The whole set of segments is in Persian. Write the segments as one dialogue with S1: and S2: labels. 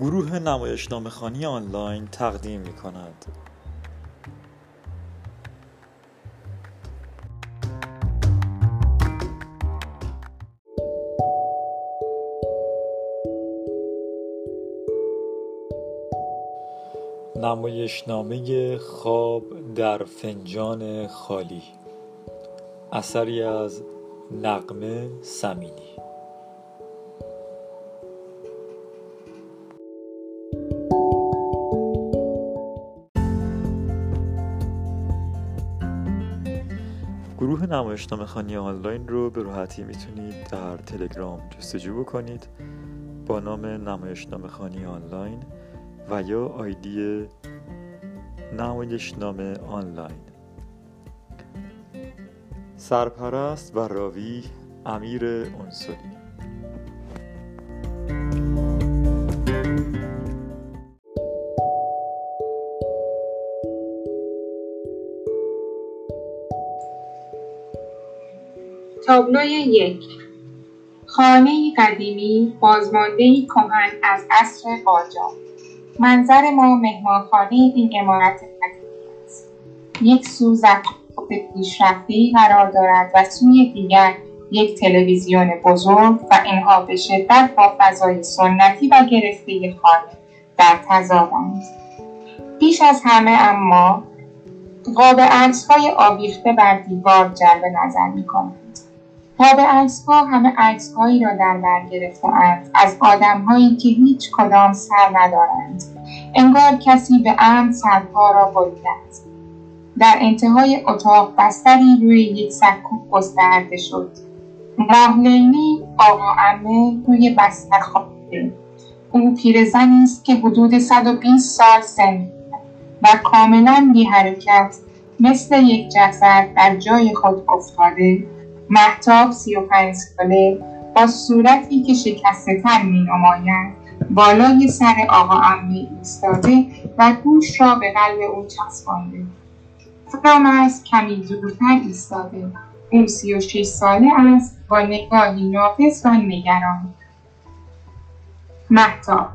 S1: گروه نمایشنامه خانی آنلاین تقدیم می کند نمایشنامه خواب در فنجان خالی. اثری از نغمه سمینی. نمایشنامه خانی آنلاین رو به راحتی می‌تونید در تلگرام جستجو بکنید. با نام نمایشنامه خانی آنلاین و یا آیدی نمایشنامه آنلاین. سرپرست و راوی امیر انصاری.
S2: تابلوی یک. خانه قدیمی بازمانده کهن از عصر قاجار منظر ما مهمانخانه این امارت قدیمی است. یک سو زخم پیشرفته قرار دارد و سوی دیگر یک تلویزیون بزرگ و اینها به شدت با فضای سنتی و گرفته خانه در تضادند. بیش از همه اما قاب های آویخته بر دیوار جلب نظر می قاب ها همه هایی را در بر گرفتهاند. از آدمهایی که هیچ کدام سر ندارند. انگار کسی به امن سرها را بریده است در انتهای اتاق بستری روی یک سکوب گسترده شد. ماه آقا امه روی بستر خوابیده. او پیرزنی است که حدود 120 سال سن و کاملا بی حرکت مثل یک جسد در جای خود افتاده. محتاب سی و پنج ساله با صورتی که شکسته تر می نماید بالای سر آقا امه ایستاده و گوش را به قلب او چسبانده. فرامرز کمی دورتر ایستاده. او سی و شش ساله است با نگاهی ناقص و نگران. محتاب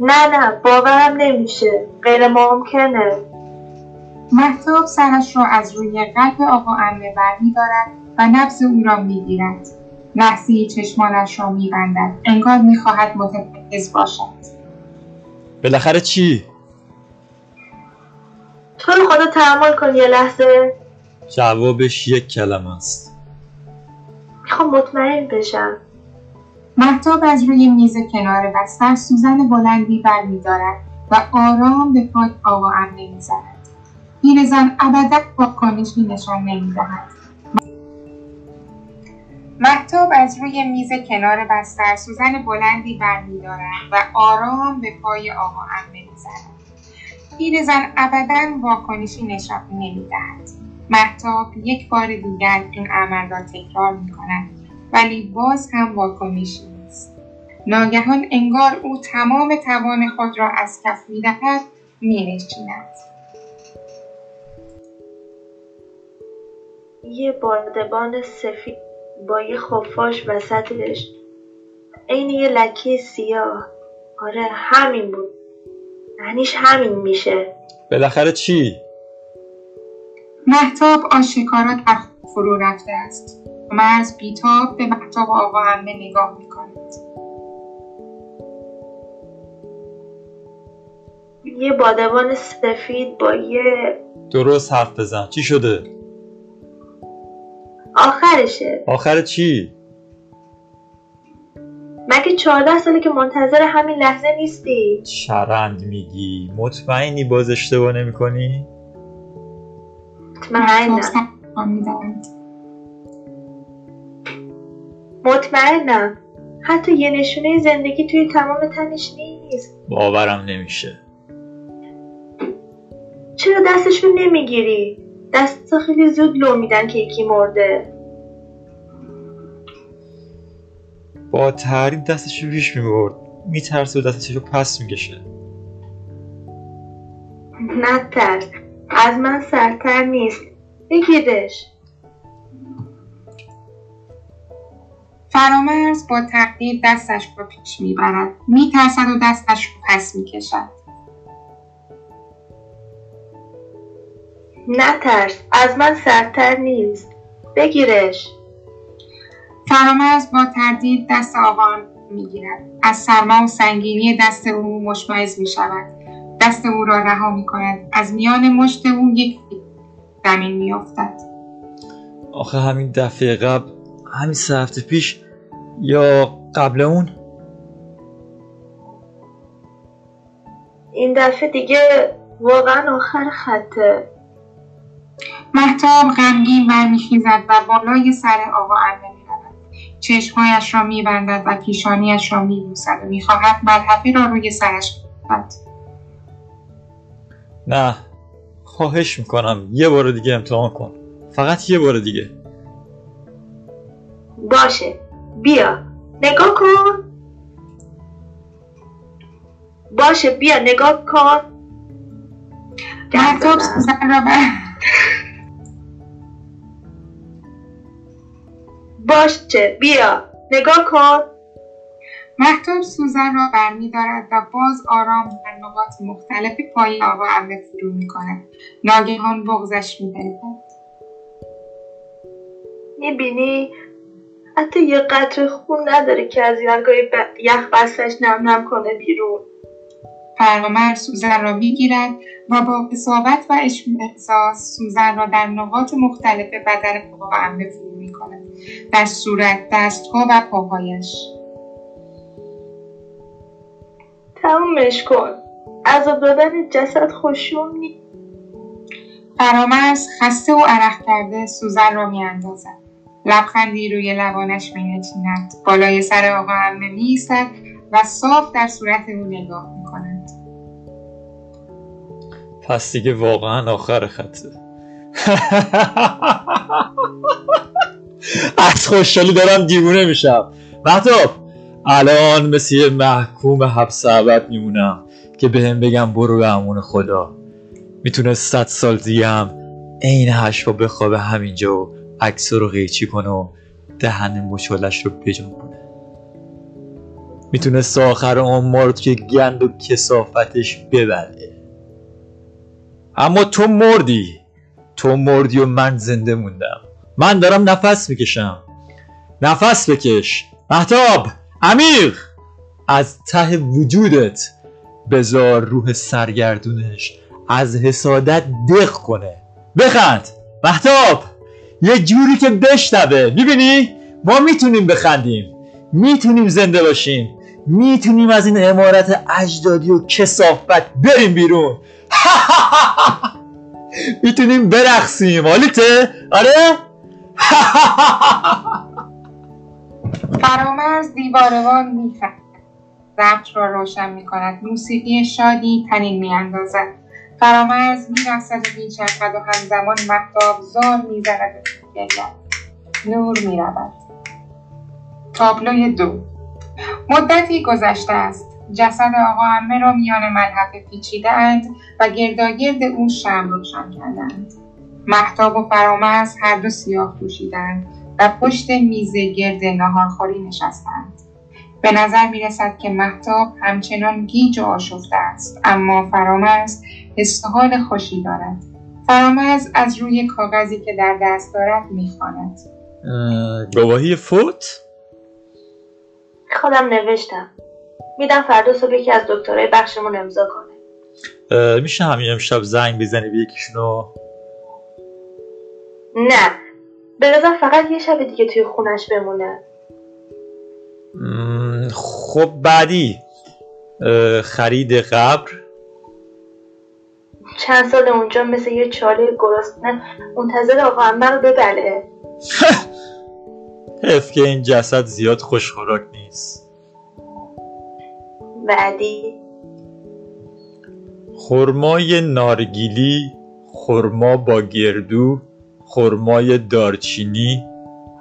S3: نه نه باورم نمیشه. غیر ممکنه.
S2: محتاب سرش را از روی قلب آقا امه برمیدارد و نفس او را می‌گیرد. لحظهای چشمانش را میبندد. انگار می‌خواهد متمرکز باشد.
S1: بالاخره چی؟
S3: تو رو خدا تحمل کن یه لحظه.
S1: جوابش یک کلمه است.
S3: می‌خوام مطمئن بشم.
S2: محتاب از روی میز کنار بستر سوزن بلندی برمیدارد و آرام به پای آقا امنه می‌زند پیرزن ابدا واکنشی نشان نمی‌دهد محتاب از روی میز کنار بستر سوزن بلندی برمیدارد و آرام به پای آقا امه می‌زند پیرزن ابدا واکنشی نشان نمی‌دهد محتاب یک بار دیگر این عمل را تکرار می‌کند ولی باز هم واکنشی ناگهان انگار او تمام توان خود را از کف می‌دهد مینشیند.
S3: یه بادبان سفید با یه خفاش وسطش. عین یه لکه سیاه. آره همین بود. معنیش همین میشه.
S1: بالاخره چی؟
S2: محتاب آشکارا در فرو رفته است. مرز بیتاب به محتاب آقا همه نگاه می‌کند
S3: یه بادبان سفید با یه
S1: درست حرف بزن. چی شده؟
S3: آخرشه.
S1: آخر چی؟
S3: مگه چهارده ساله که منتظر همین لحظه نیستی؟
S1: چرند میگی. مطمئنی باز اشتباه نمی کنی؟
S3: مطمئنم مطمئنم. حتی یه نشونه زندگی توی تمام تنش نیست.
S1: باورم نمیشه.
S3: چرا دستشون نمی‌گیری؟ دست خیلی زود لو میدن که یکی مرده.
S1: با تحریم دستشو پیش می‌برد. میترسه و دستشو پس می‌کشه.
S3: نترس از من سرتر نیست. بگیرش.
S2: فرامرز با تقدیر دستش را پیش می‌برد. میترسد و دستش را پس می‌کشد.
S3: نترس از من سرتر نیست. بگیرش.
S2: فرامرز با تردید دست آقا می‌گیرد. از سرما و سنگینی دست او مشمعز می‌شود. دست او را رها می‌کند. از میان مشت او یک زمین میافتد.
S1: آخه همین دفعه قبل همین سه هفته پیش یا قبل اون؟
S3: این دفعه دیگه واقعا آخر خطه.
S2: محتاب غمگین برمیخیزد و بالای سر آقا عمه می‌رود. چشمهایش را میبندد و پیشانیش را میبوسد و می‌خواهد ملحفه را روی سرش بزند
S1: نه خواهش می‌کنم. یه بار دیگه امتحان کن. فقط یه بار دیگه.
S3: باشه. بیا. نگاه کن. باشه بیا. نگاه کن.
S2: محتاب سوزن را بر...
S3: باشه بیا. نگاه کن.
S2: محتاب سوزن را برمیدارد و باز آرام در نقاط مختلف پای آقا عمه فرو می‌کند. ناگهان بغزش می‌برد
S3: می‌بینی؟ حتی یه قطره خون نداره که از. یخ بستش نم نم کنه بیرون.
S2: فرامر سوزن را می‌گیرد و با اصابت و احساس سوزن را در نقاط مختلف بدن عمه فرو می‌کند در صورت دستها و پاهایش.
S3: تمومش کن. عذاب دادن جسد خوشون نیست
S2: فرامرز خسته و عرق کرده سوزن را میاندازد. لبخندی روی لبانش مینشیند. بالای سر آقا عمه میایستد و صاف در صورت او نگاه می‌کند.
S1: پس دیگه واقعا آخر خطه. از خوشحالی دارم دیوونه میشم. محتاب الان مثل یه محکوم حبس ابد میمونم که به هم بگم برو به امون خدا. می‌تونه صد سال دیگه هم عین هشفا بخوابه همینجا و عکس رو قیچی کنه و دهن مچالش رو بجنبونه می‌تونه آخر عمر رو توی گند و کسافتش ببره اما تو مردی. تو مردی و من زنده موندم. من دارم نفس می‌کشم. نفس بکش. محتاب عمیق. از ته وجودت بذار روح سرگردونش از حسادت دق کنه. بخند. محتاب یه جوری که بشنوه. می‌بینی؟ ما می‌تونیم بخندیم. می‌تونیم زنده باشیم. می‌تونیم از این امارت اجدادی و کسافت بریم بیرون. می‌تونیم برقصیم. حالیته آره؟
S2: فرامرز دیواروان میخند ضبط را روشن می‌کند. موسیقی شادی تنین میاندازد. فرامرز میرقصد و میچرخد و همزمان مهتاب زار می‌زند. نور می‌رود. تابلوی دو. مدتی گذشته است. جسد آقا عمه را میان ملحفه پیچیده اند و گرداگرد او شم روشن کردند. محتاب و فرامرز هر دو سیاه پوشیدند و پشت میز گرد ناهارخوری نشستند. به نظر می رسد که محتاب همچنان گیج و آشفته است اما فرامرز حال خوشی دارد. فرامرز از روی کاغذی که در دست دارد می‌خواند.
S1: گواهی فوت؟
S3: خودم نوشتم. میدم فردا صبح یکی از دکترهای بخشمون امضا کنه.
S1: میشه همین امشب زنگ بزنی به یکیشونو؟
S3: نه. نظر فقط یه شب دیگه توی خونش بمونه.
S1: م، خب بعدی. خرید قبر.
S3: چند سال اونجا مثل یه چاله گرسنه منتظر آقا رو ببله.
S1: حیف که این جسد زیاد خوش خوراک نیست.
S3: بعدی؟
S1: خرمای نارگیلی خرما با گردو خرمای دارچینی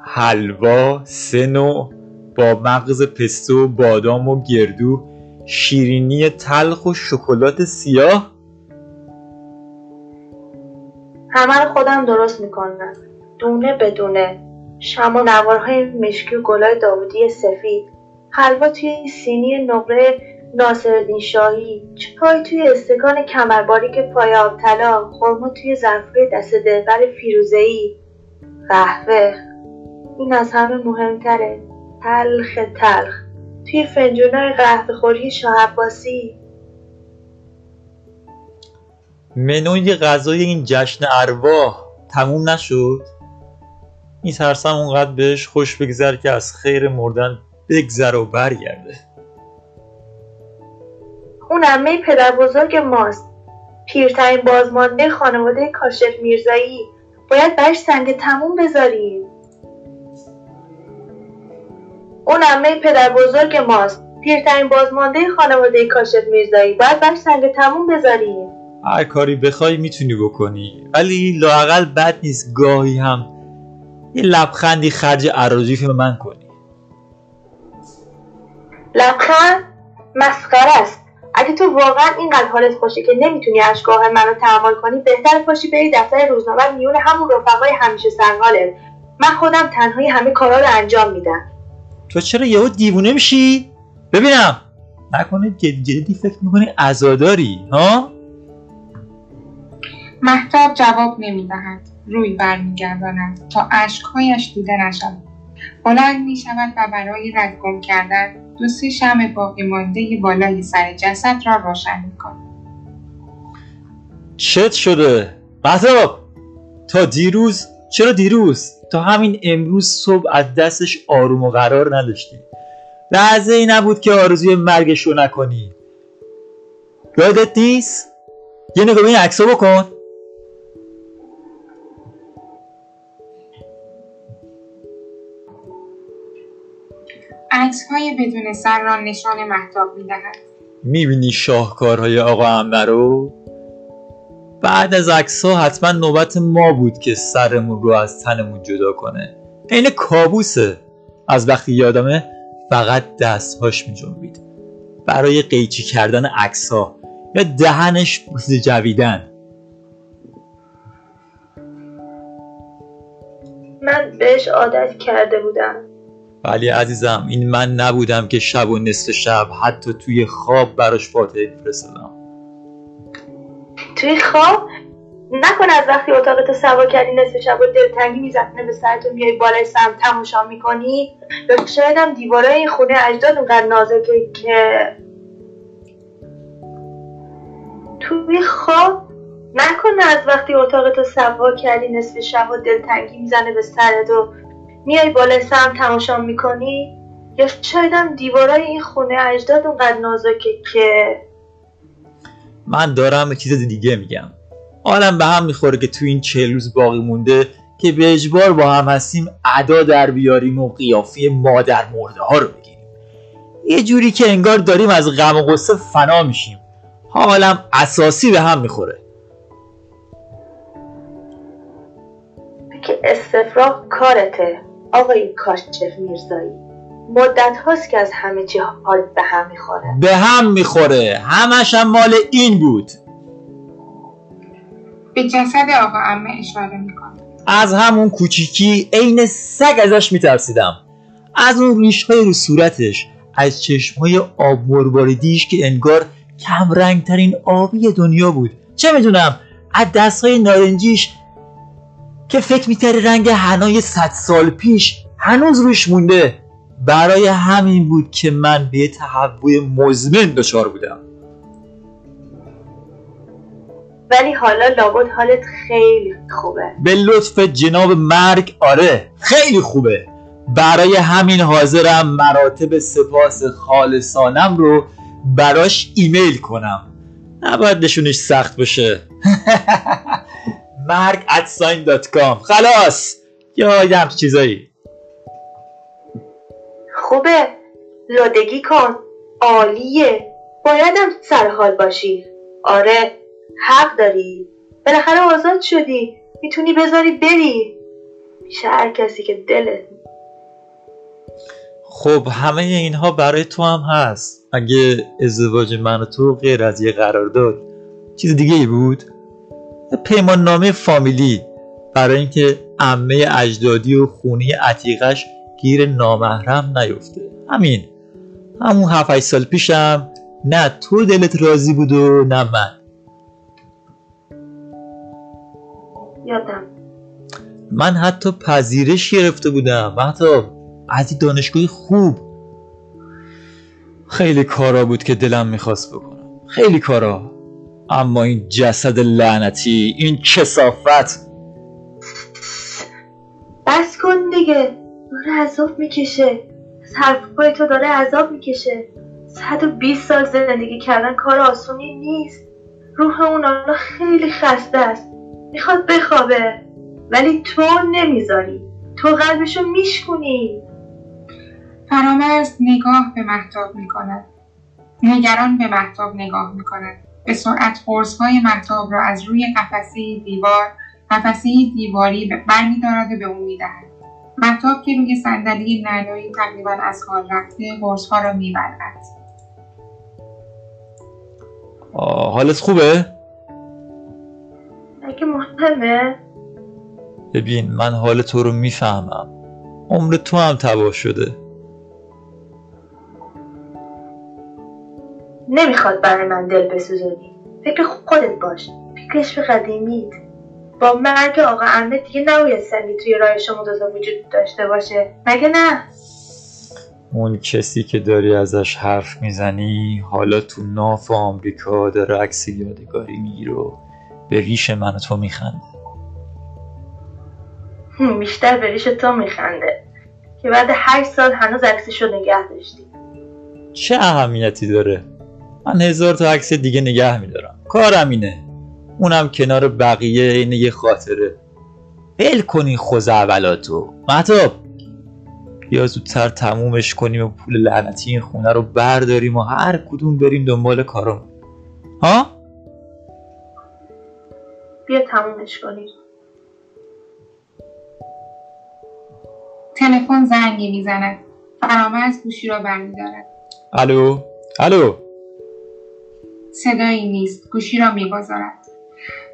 S1: حلوا سه نوع با مغز پسته و بادام و گردو شیرینی تلخ و شکلات سیاه؟
S3: همه خودم درست می‌کنم. دونه بدونه شم و نوارهای مشکی و گلای داودی سفید حلوا توی سینی نقره ناصرالدین شاهی چای توی استکان کمرباری پای آب طلا خرما توی ظرفهای دست دلبر فیروزهای. قهوه. این از همه مهمتره. تلخ تلخ. توی فنجونای قهوه خوری شاه عباسی.
S1: منوی غذای این جشن ارواح تموم نشد؟ میترسم اونقدر بهش خوش بگذر که از خیر مردن بگذر و برگرده.
S3: اون عمه پدر بزرگ ماست. پیرترین بازمانده خانواده کاشف میرزایی. باید برش سنگ تموم بذاریم. اون عمه پدر بزرگ ماست. پیرترین بازمانده خانواده کاشف میرزایی. باید برش سنگ تموم بذاریم.
S1: هر کاری بخوای می‌تونی بکنی. ولی لاقل بد نیست گاهی هم یه لبخندی خرج اراجیف من کنی.
S3: لبخند مسخره است. اگه تو واقعا اینقدر حالت خوشه که نمی‌تونی اشکاه منو تحمل کنی بهتر پاشی بری دفتر روزنامه میون همون رفقای همیشه سرحالت. من خودم تنهایی همه کارا رو انجام میدم.
S1: تو چرا یهو دیوونه میشی؟ ببینم. نکنه جدی جدی فکر می‌کنی عزاداری ها؟
S2: محتاب جواب نمی‌دهد. روی برمیگرداند تا اشکهایش دیده نشود بلند می شود و برای ردگم کردن دو سه شم باقی مانده بالای سر جسد را روشن می کند.
S1: چت شده. محتاب تا دیروز چرا دیروز؟ تا همین امروز صبح از دستش آروم و قرار نداشتی. لحظه ای نبود که آرزوی مرگش رو نکنی. یادت نیست؟ یه نگاه به این عکسا بکن.
S2: عکسهای بدون سر را نشان محتاب می دهد.
S1: می‌بینی شاهکارهای آقا امه رو؟ بعد از عکس ها حتما نوبت ما بود که سرمون رو از تنمون جدا کنه. عین کابوسه. از وقتی یادمه فقط دستهاش میجنبید. برای قیچی کردن عکس ها یا دهنش بوسه جویدن.
S3: من بهش عادت کرده بودم.
S1: ولی عزیزم این من نبودم که شب و نصف شب حتی توی خواب براش فاتحه میفرستادم
S3: توی خواب؟ نکن از وقتی اتاقتو سوا کردی نصف شب و دلتنگی می‌زنه به سرتو میای بالای سم تماشا می‌کنی؟ یا شاید هم دیوارای خونه اجداد اونقدر نازکه که توی خواب؟ نکن از وقتی اتاقتو سوا کردی نصف شب و دلتنگی می‌زنه به سرت و میای بالای سم تماشا می‌کنی؟ یا شاید هم دیوارای این خونه اجداد اونقدر نازکه که
S1: من دارم چیز دیگه میگم. حالم به هم می‌خوره که تو این چه روز باقی مونده که به اجبار با هم هستیم ادا در بیاریم و قیافی مادر مرده ها رو بگیریم. یه جوری که انگار داریم از غم و غصه فنا میشیم. حالم اساسی به هم می‌خوره.
S3: که استفراغ کارته. آقای کاشف میرزایی مدت هاست که از همه چی حالت به هم می‌خوره.
S1: به هم می‌خوره. همش هم مال این بود.
S2: به جسد آقا امه اشاره می کند.
S1: از همون کوچیکی عین سگ ازش میترسیدم. از اون ریشهای رو صورتش از چشمهای آب مرواریدیش که انگار کم رنگ ترین آبی دنیا بود. چه می‌دونم؟ از دستهای نارنجیش که فکر می‌کرد رنگ هنای صد سال پیش هنوز روش مونده. برای همین بود که من به یه تهوع مزمن دچار بودم.
S3: ولی حالا لابد حالت خیلی خوبه.
S1: به لطف جناب مرگ آره خیلی خوبه. برای همین حاضرم مراتب سپاس خالصانم رو براش ایمیل کنم. نباید نشونش سخت باشه. مرگ ادساین خلاص. یا یه همچین چیزایی.
S3: خوبه. لادگی کن. عالیه. بایدم سرحال باشی. آره حق داری. بالاخره آزاد شدی. می‌تونی بذاری بری. پیش هر کسی که دلت
S1: خب همه اینها برای تو هم هست. اگه ازدواج من و تو غیر از یه قرارداد چیز دیگه ای بود؟ پیمان نامه فامیلی برای اینکه عمه اجدادی و خونی عتیقش گیر نامحرم نیفته. همین. همون 7 سال پیشم نه تو دلت راضی بود و نه من.
S3: یادم.
S1: من حتی پذیرش گرفته بودم. حتی از این دانشگاه خوب. خیلی کارا بود که دلم می‌خواست بکنم. خیلی کارا. اما این جسد لعنتی این کسافت.
S3: بس کن دیگه داره عذاب می‌کشه. از حرفای تو داره عذاب می‌کشه. 120 سال زندگی کردن کار آسونی نیست. روح اون حالا خیلی خسته است. می‌خواد بخوابه ولی تو نمی‌ذاری. تو قلبشو میشکنی
S2: فرامرز نگاه به محتاب می کند. نگران به محتاب نگاه می کند. به سرعت قرصهای محتاب را از روی قفسه دیوار قفسه دیواری برمیدارد و به او می‌دهد. محتاب که روی صندلی نعلایی تقریبا از حال رفته قرصها را می‌برد
S1: حالت خوبه؟
S3: اگه مهمه.
S1: ببین من حال تو رو می‌فهمم. عمر تو هم تباه شده.
S3: نمی‌خواد برای من دل بسوزونی. فکر خودت باش. فکرش به قدیمیت. با مرگ آقا عمه دیگه نباید سنی توی راه شما دوتا وجود داشته باشه. مگه نه؟
S1: اون کسی که داری ازش حرف می‌زنی حالا تو ناف آمریکا داره عکس یادگاری می‌گیره و به ریش من و تو میخنده.
S3: بیشتر به ریش تو میخنده. که بعد هشت سال هنوز عکسشو نگه داشتی.
S1: چه اهمیتی داره؟ من هزار تا عکس دیگه نگه میدارم. کارم اینه. اونم کنار بقیه اینه یه خاطره. ول کنی خوزعبلاتو مهتاب یا زودتر تمومش کنیم و پول لعنتی این خونه رو برداریم و هر کدوم بریم دنبال کارم ها؟
S3: بیا تمومش کنیم.
S2: تلفن زنگی می‌زند فرامرز گوشی را برمیدارد.
S1: الو؟ الو؟
S2: صدایی نیست گوشی را می‌گذارد.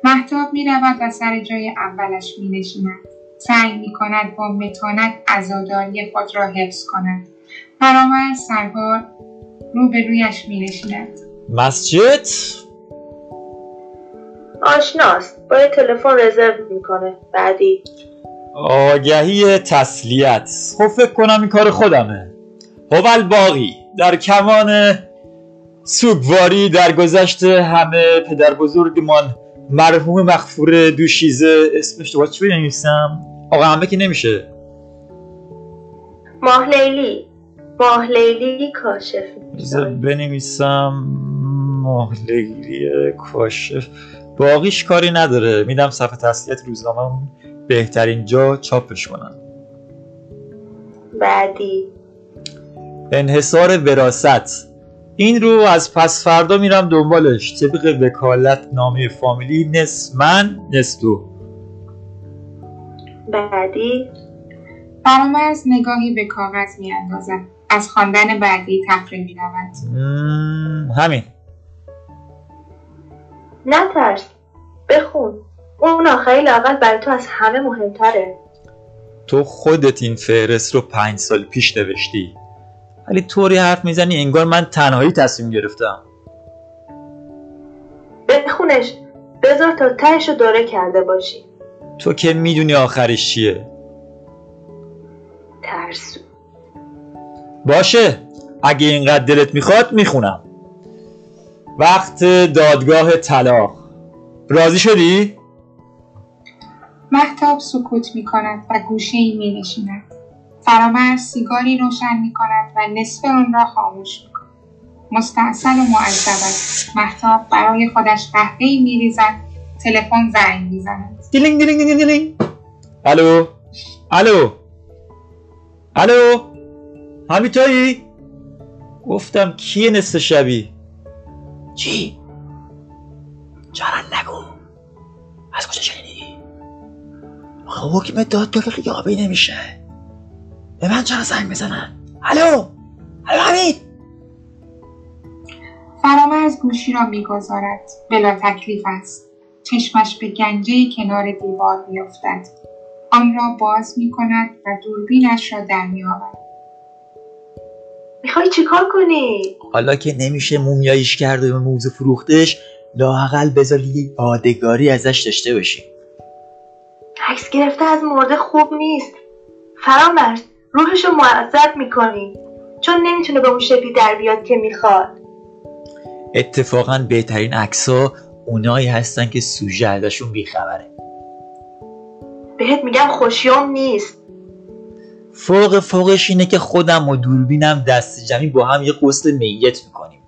S2: محتاب می‌رود و سر جای اولش مینشیند. سعی می‌کند با متانت عزاداری خود را حفظ کند. فرامرز سرگار رو به رویش مینشیند.
S1: مسجد؟
S3: آشناست. با یه تلفن رزرو می‌کنه. بعدی.
S1: آگهی تسلیت. خب فکر کنم این کار خودمه. هوال باقی در کمان سوگواری در گذشت همه پدر بزرگمان. مرحوم مغفور دوشیزه اسمش تو باید چی بنویسم آقا همه که نمیشه.
S3: ماه لیلی. ماه لیلی کاشف
S1: بنویسم. ماه لیلی کاشف. باقیش کاری نداره. میدم صفحه تسلیت روزنامه بهترین جا چاپش کنم.
S3: بعدی.
S1: انحصار وراست این رو از پس فردا میرم دنبالش. طبق وکالت نامه فامیلی نصف من نصف تو
S3: بعدی؟
S2: فرامرز نگاهی به کاغذ میاندازد از خواندن بعدی تفره می‌رود.
S1: همین.
S3: نترس. بخون. اون آخری لاقل برای تو از همه مهمتره.
S1: تو خودت این فهرست رو پنج سال پیش نوشتی. ولی طوری حرف می‌زنی انگار من تنهایی تصمیم گرفتم.
S3: بخونش بذار تا تهش رو دوره کرده باشی.
S1: تو که می‌دونی آخرش چیه.
S3: ترسو.
S1: باشه اگه اینقدر دلت می‌خواد می‌خونم. وقت دادگاه طلاق. راضی شدی؟
S2: محتاب سکوت می کند و گوشه ای می نشیند. فرامرز سیگاری روشن می کند و نصف آن را خاموش می کند. مستاصل و معذبت. مهتاب برای خودش قهوه ای می ریزد تلفن زنگ می زند.
S1: دیلینگ دیلینگ دیلینگ دیلینگ الو؟ الو؟ الو؟ همی تویی گفتم کیه نصف شبی؟ چی؟ چرا نگو. از کجا شنیدی؟ حکم دادگاه غیابی نمیشه. به من چرا زنگ می‌زنن الو الو حمید
S2: فرامرز گوشی را می گذارد. بلا تکلیف است. چشمش به گنجه کنار دیوار میافتد آن را باز می کند و دوربینش را در می آورد.
S3: می‌خوای چیکار کنی؟
S1: حالا که نمیشه مومیاییش کرد و به موزه فروختش لاقل بذار یه یادگاری ازش داشته باشیم
S3: عکس گرفته از مرده خوب نیست فرامرز روحشو معذب می‌کنی. چون نمی‌تونه به اون شکلی در بیاد که می‌خواد.
S1: اتفاقا بهترین عکس ها اونایی هستن که سوژه ازشون بیخبره.
S3: بهت میگم خوشیام نیست.
S1: فوق فوقش اینه که خودم و دوربینم دست جمعی با هم یه قسل میت می‌کنیم.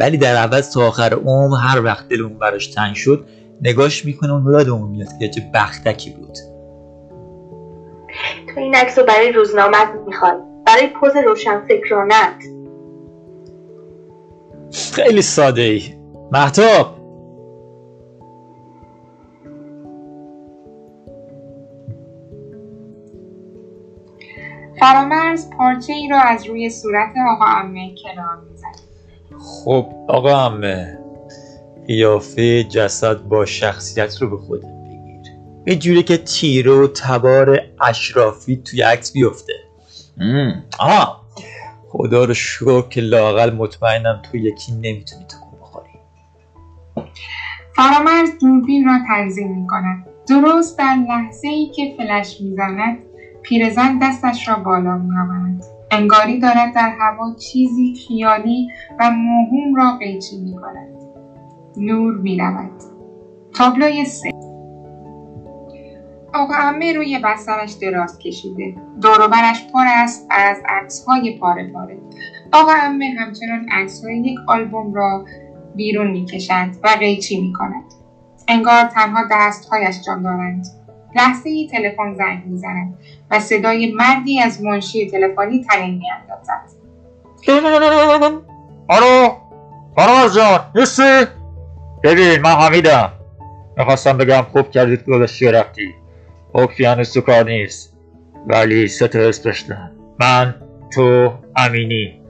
S1: ولی در عوض تا آخر عمر هر وقت دلمون براش تنگ شد نگاش می‌کنه و یادمون میاد که چه بختکی بود.
S3: تو این عکس رو برای روزنامت می‌خوای. برای پوز روشن فکرانت
S1: خیلی ساده ای محتاب
S2: فرامرز پارچه ای را از روی صورت آقا امه کنار می‌زد
S1: خب آقا امه قیافه جسد با شخصیت رو به خودت یه جوری که تیره و تبار اشرافی توی عکس بیفته. آه خدا رو شکر که لاقل مطمئنم تو یکی نمی‌تونی تکون بخوری
S2: فرامرز دوربین را تنظیم می کند. درست در لحظه ای که فلش می‌زند پیرزن دستش را بالا می آورد. انگاری دارد در هوا چیزی خیالی و موهوم را قیچی می کند. نور می رود. تابلوی سه آقا امه روی بسترش دراز کشیده. دوروبرش پر است از عکس های پاره پاره. آقا امه همچنان عکس های یک آلبوم را بیرون می کشند و قیچی می کند. انگار تنها دستهایش جان دارند. لحظه ای تلفن زنگ می زند و صدای مردی از منشی تلفنی تنین می اندازد.
S1: آلو فرامرز جان نیستی ببین من حمیدم می‌خواستم بگم خوب کردید گذاشتی رفتی هنوز تو کار نیست. ولی سه تا اسم داشتن من تو امینی.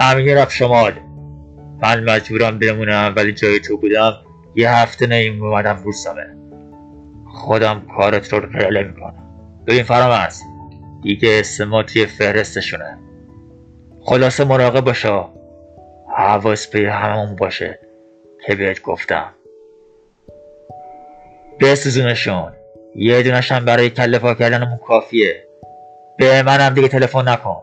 S1: امینی رفت شمال. من مجبورم بمونم ولی جای تو بودم. یه هفته نیم اومدم بورسمه. خودم کارت رو رله می‌کنم. ببین فرامرز دیگه اسم ما توی فهرستشونه. خلاصه مراقب باشه. حواس به همون باشه که بهت گفتم. بسوزونشون. یه دونش هم برای کله کردنمون کافیه به منم دیگه تلفن نکن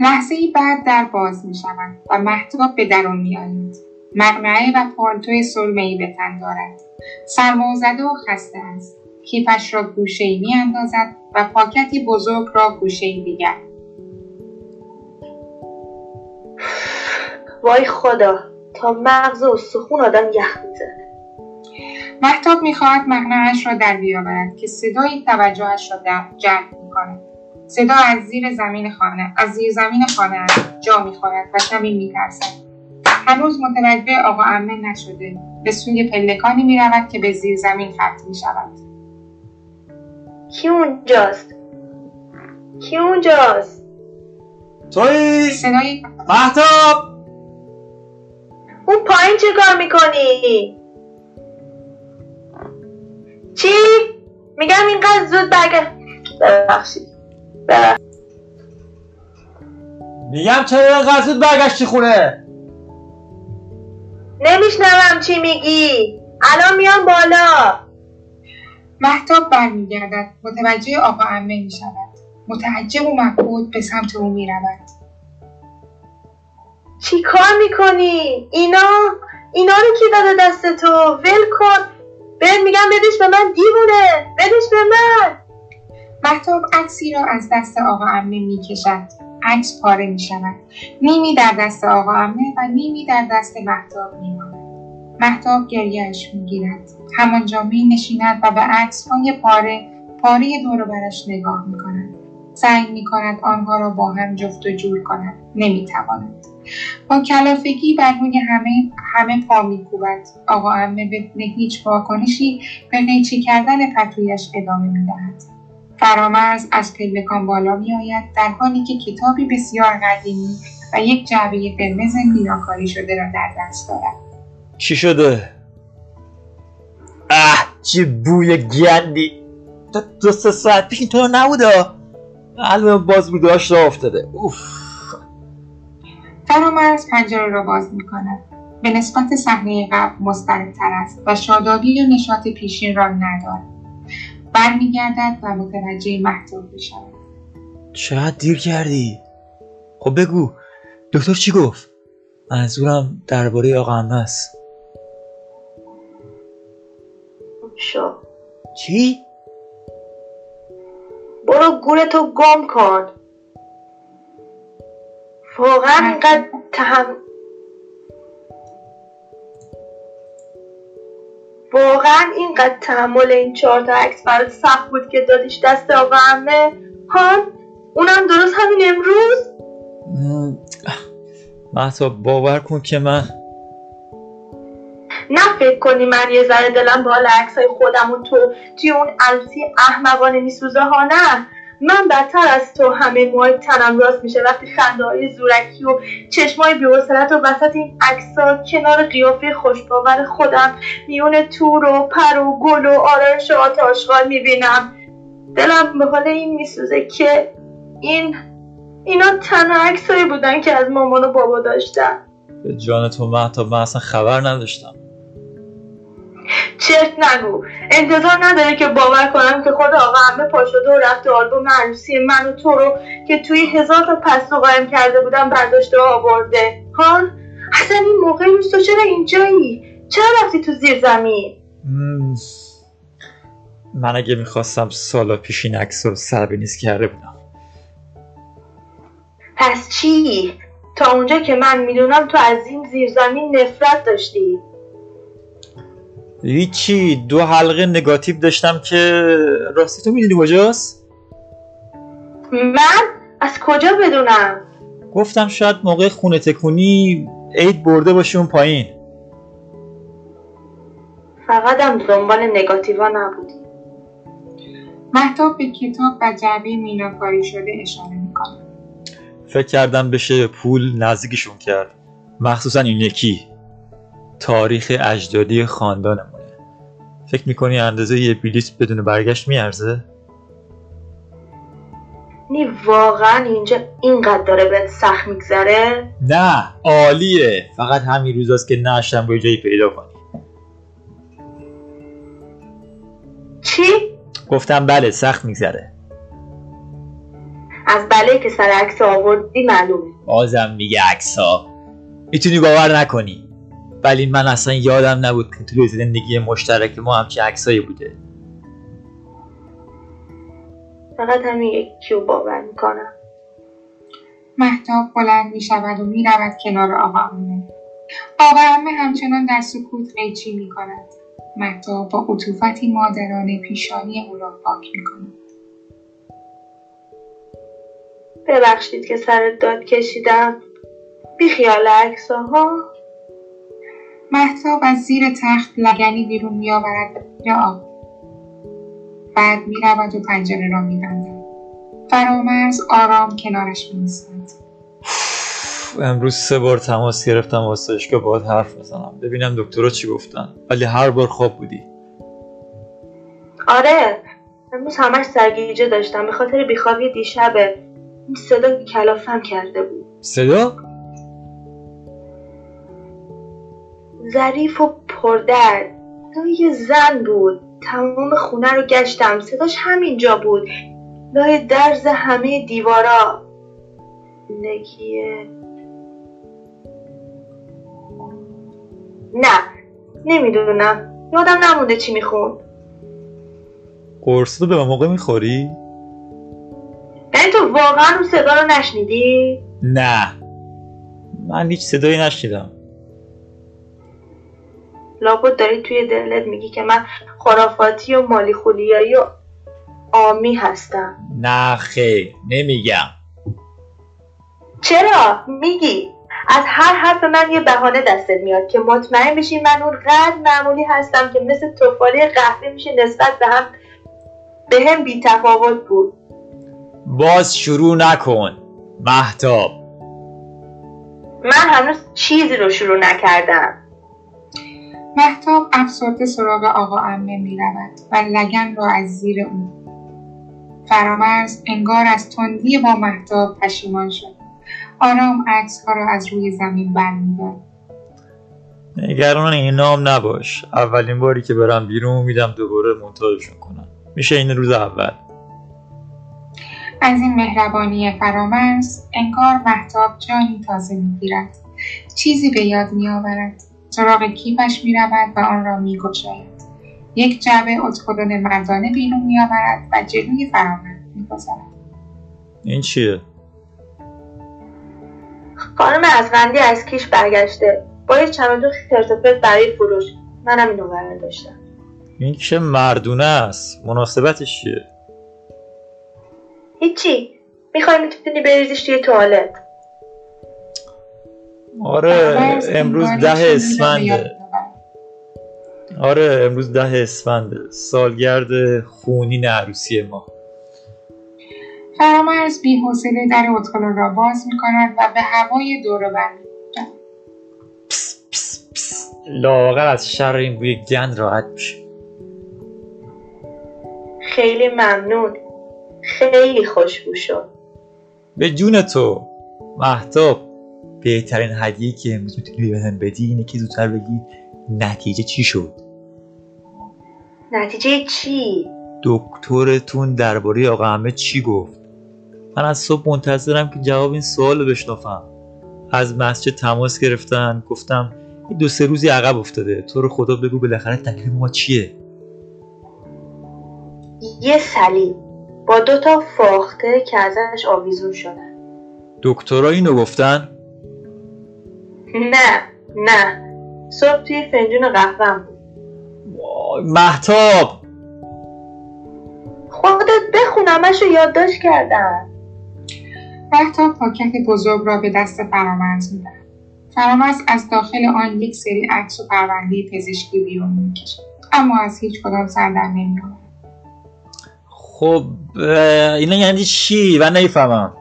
S2: لحظه ای بعد در باز می شود و محتاب به درون می آید. مقنعه و پالتوی سرمه ای به تن دارد. سرمازده و خسته است. کیفش را گوشه ای می اندازد و پاکتی بزرگ را گوشه ای دیگر.
S3: وای خدا تا مغز و سخون آدم یخ می‌زنه
S2: محتاب می‌خواهد مقنعش را در بیاورد که صدای توجهش را در جلب می‌کند. صدا از زیر زمین خانه از زیر زمین خانه است. جا می‌خورد و کمی میترسد. هنوز متوجه آقا امه نشده. به سوی پلکانی می‌رود که به زیر زمین ختم می‌شود.
S3: کی اونجاست کی اونجاست
S1: توی
S2: صدای
S1: محتاب
S3: اون پایین چه کار می‌کنی؟ چی؟ میگم اینقدر زود برگرد. ببخشید. ببخشید.
S1: میگم چرا اینقدر زود برگشتی خونه؟
S3: نمیشنوم چی میگی. الان میام بالا.
S2: محتاب برمیگردد. متوجه آقا امه می‌شود. متعجب و مبهوت به سمت او می‌رود.
S3: چی کار می‌کنی؟ اینا؟ اینا رو کی داده دست تو؟ ول کن. بهت میگم بدش به من دیوونه بدش به من
S2: محتاب عکسی را از دست آقا امه می‌کشد عکس پاره می‌شود نیمی در دست آقا امه و نیمی در دست محتاب میماند محتاب گریهاش می‌گیرد همانجا می نشیند و به عکس های پاره پاره دور برش نگاه می کند. سعی می کند آنها را با هم جفت و جور کند. نمی تواند. با کلافگی بر روی همه همه پا می کوبد. آقا امه بدون هیچ واکنشی به قیچی کردن پتویش ادامه می دهد. فرامرز از پلکان بالا می آید در حالی که کتابی بسیار قدیمی و یک جعبه قرمز میناکاری شده را در دست دارد.
S1: چی شده؟ چه بوی گندی تا دو سه ساعت پیش اینطور نبوده الان باز بود داشت را افتاده اوف
S2: فرامرز پنجره را باز می کند. به نسبت صحنه قبل مضطربتر است و شادابی یا نشاط پیشین را ندارد. برمیگردد و متوجه محتوب بشود.
S1: چقدر دیر کردی خب بگو دکتر چی گفت منظورم درباره آقا است
S3: شو
S1: چی
S3: برو گورتو گم کن واقعا اینقدر تهم واقعا اینقدر تحمل این چهار تا عکس برات سخت بود که دادیش دست آقا عمه. هان اونم درست همین امروز؟
S1: محتاب باور کن که من
S3: نه فکر کنی من یه ذره دلم با حال عکسای خودم و تو توی اون عروسی احمقانه میسوزه ها نه من بدتر از تو همه موهای تنم راست میشه. وقتی خنده های زورکی و چشمای بیوصلت و وسط این عکسا کنار قیافه خوشباور خودم میون تور و پر و گل و آرایش آتاشغال می‌بینم. دلم به حال این میسوزه که این اینا تنها عکسایی بودن که از مامان و بابا داشتن.
S1: به جان تو محتاب من اصلا خبر نداشتم.
S3: چرت نگو. انتظار نداره که باور کنم که خود آقا همه پا شده و رفته آلبوم عروسی من و تو رو که توی هزار تا پستو قایم کرده بودم برداشته و آورده. هان اصلا این موقع روز تو چرا اینجایی؟ چرا رفتی تو زیر زمین.
S1: من اگه می‌خواستم سالا پیش این عکس رو سر به نیز کرده بودم.
S3: پس چی؟ تا اونجا که من می‌دونم تو از این زیرزمین نفرت داشتی.
S1: هیچی دو حلقه نگاتیو داشتم که راستی تو می‌دونی کجاست؟
S3: من؟ از کجا بدونم؟
S1: گفتم شاید موقع خونه تکونی عید برده باشه اون پایین.
S3: فقط هم دنبال نگاتیوا نبودی.
S2: محتاب به کتاب و جعبه میناکاری شده اشاره می‌کند.
S1: فکر کردم بشه پول نزدیکشون کرد. مخصوصا این یکی. تاریخ اجدادی خاندانمونه فکر می‌کنی اندازه یه بلیت بدون برگشت میارزه؟
S3: نی واقعا اینجا اینقدر داره بهت سخت میگذره؟
S1: نه عالیه. فقط همین روزاست که نشتم با جایی پیدا کنی.
S3: چی؟
S1: گفتم بله سخت میگذره.
S3: از بله که سر عکس آوردی معلومه.
S1: بازم میگه عکس ها می‌تونی باور نکنی. ولی من اصلا یادم نبود که توی زندگی مشترک ما همچین عکسایی بوده
S3: فقط همین یکی رو باور می‌کنم
S2: محتاب بلند می شود و می رود کنار آقا عمه. آقا عمه همچنان در سکوت قیچی می کند. محتاب با عطوفتی مادرانه پیشانی او را پاک می کند.
S3: ببخشید که سرت داد کشیدم بی خیال عکساها
S2: محتاب از زیر تخت لگنی بیرون می آورد یا آب. بعد می رود و پنجره را می بندد. فرامرز آرام کنارش می
S1: امروز سه بار تماس گرفتم واسه که باید حرف بزنم. ببینم دکترها چی گفتن. ولی هر بار خواب بودی.
S3: آره. امروز همش سرگیجه داشتم. به خاطر بیخوابی دیشبه این صدا کلافم کرده بود.
S1: صدا؟
S3: ظریف و پردرد. صدای زن بود. تمام خونه رو گشتم. صداش همینجا بود. لای درز همه دیوارا. نگیه نه. نمی‌دونم. یادم نمونده چی میخون.
S1: قرص رو به موقع می‌خوری؟
S3: یعنی تو واقعا اون صدا رو نشنیدی؟
S1: نه. من هیچ صدایی نشنیدم.
S3: لابد داری توی دلت میگی که من خرافاتی و مالی خولیایی و آمی هستم.
S1: نه خیر نمیگم.
S3: چرا؟ میگی. از هر حرف من یه بهانه دستت میاد که مطمئن بشی من اون قدر معمولی هستم که مثل توفاله قهوه میشه نسبت به هم به هم بی تفاوت بود.
S1: باز شروع نکن محتاب
S3: من هنوز چیزی رو شروع نکردم.
S2: محتاب افسرده سراغ آقا امه می رود و لگن را از زیر او. فرامرز انگار از تندی با محتاب پشیمان شد. آرام عکس ها را از روی زمین برمیدارد
S1: نگران این نام نباش. اولین باری که برم بیرون میدم دوباره منتاجشون کنم. میشه این روز اول.
S2: از این مهربانی فرامرز انگار محتاب جانی تازه می‌گیرد. چیزی به یاد میآورد. سراغ کیفش می‌رود و آن را میگشاید. یک جعبه اتکلون مردانه بیرون میآورد و جلوی فرامرز می‌گذارد.
S1: این چیه؟
S3: خانم ازوندی از کیش برگشته. با یه چمدون خرتوپرت برای فروش. منم اینو برداشتم
S1: این که مردونه است. مناسبتش چیه؟
S3: هیچی. می‌خوای می‌تونی بریزیش توی توالت.
S1: آره
S2: فرامرز
S1: امروز ده
S2: نمی‌آورد.
S1: آره امروز ده اسفنده سالگرد خونین عروسی ما.
S2: فرامرز بی‌حوصله در اتکلون را باز می‌کند و به هوای دور و بر می‌گذارد.
S1: پس پس پس. لاغر از شر این بوی گند راحت میشه.
S3: خیلی ممنون. خیلی خوشبو شد.
S1: به جون تو محتاب بهترین هدیه که امروز می‌تونی بهم بدی اینه که زودتر بگی نتیجه چی شد؟
S3: نتیجه چی؟
S1: دکترتون درباره آقا همه چی گفت؟ من از صبح منتظرم که جواب این سوال رو بشنافم از مسجد تماس گرفتن گفتم این دو سه روزی عقب افتاده. تو رو خدا بگو بالاخره تکلیف ما چیه؟
S3: یه صلیب با دو تا فاخته که ازش آویزون شدن.
S1: دکترها اینو گفتن؟
S3: نه نه. صبح توی فنجون قهوهم بود.
S1: وای، محتاب
S3: خودت بخونمش رو یادداشت کردم.
S2: محتاب پاکت بزرگ را به دست فرامرز می‌دهد. فرامرز از داخل آن یک سری عکس و پرونده پزشکی بیرون می‌کشد. اما از هیچ کدام سر در نمیآورد
S1: خب اینا یعنی چی؟ من نمی‌فهمم.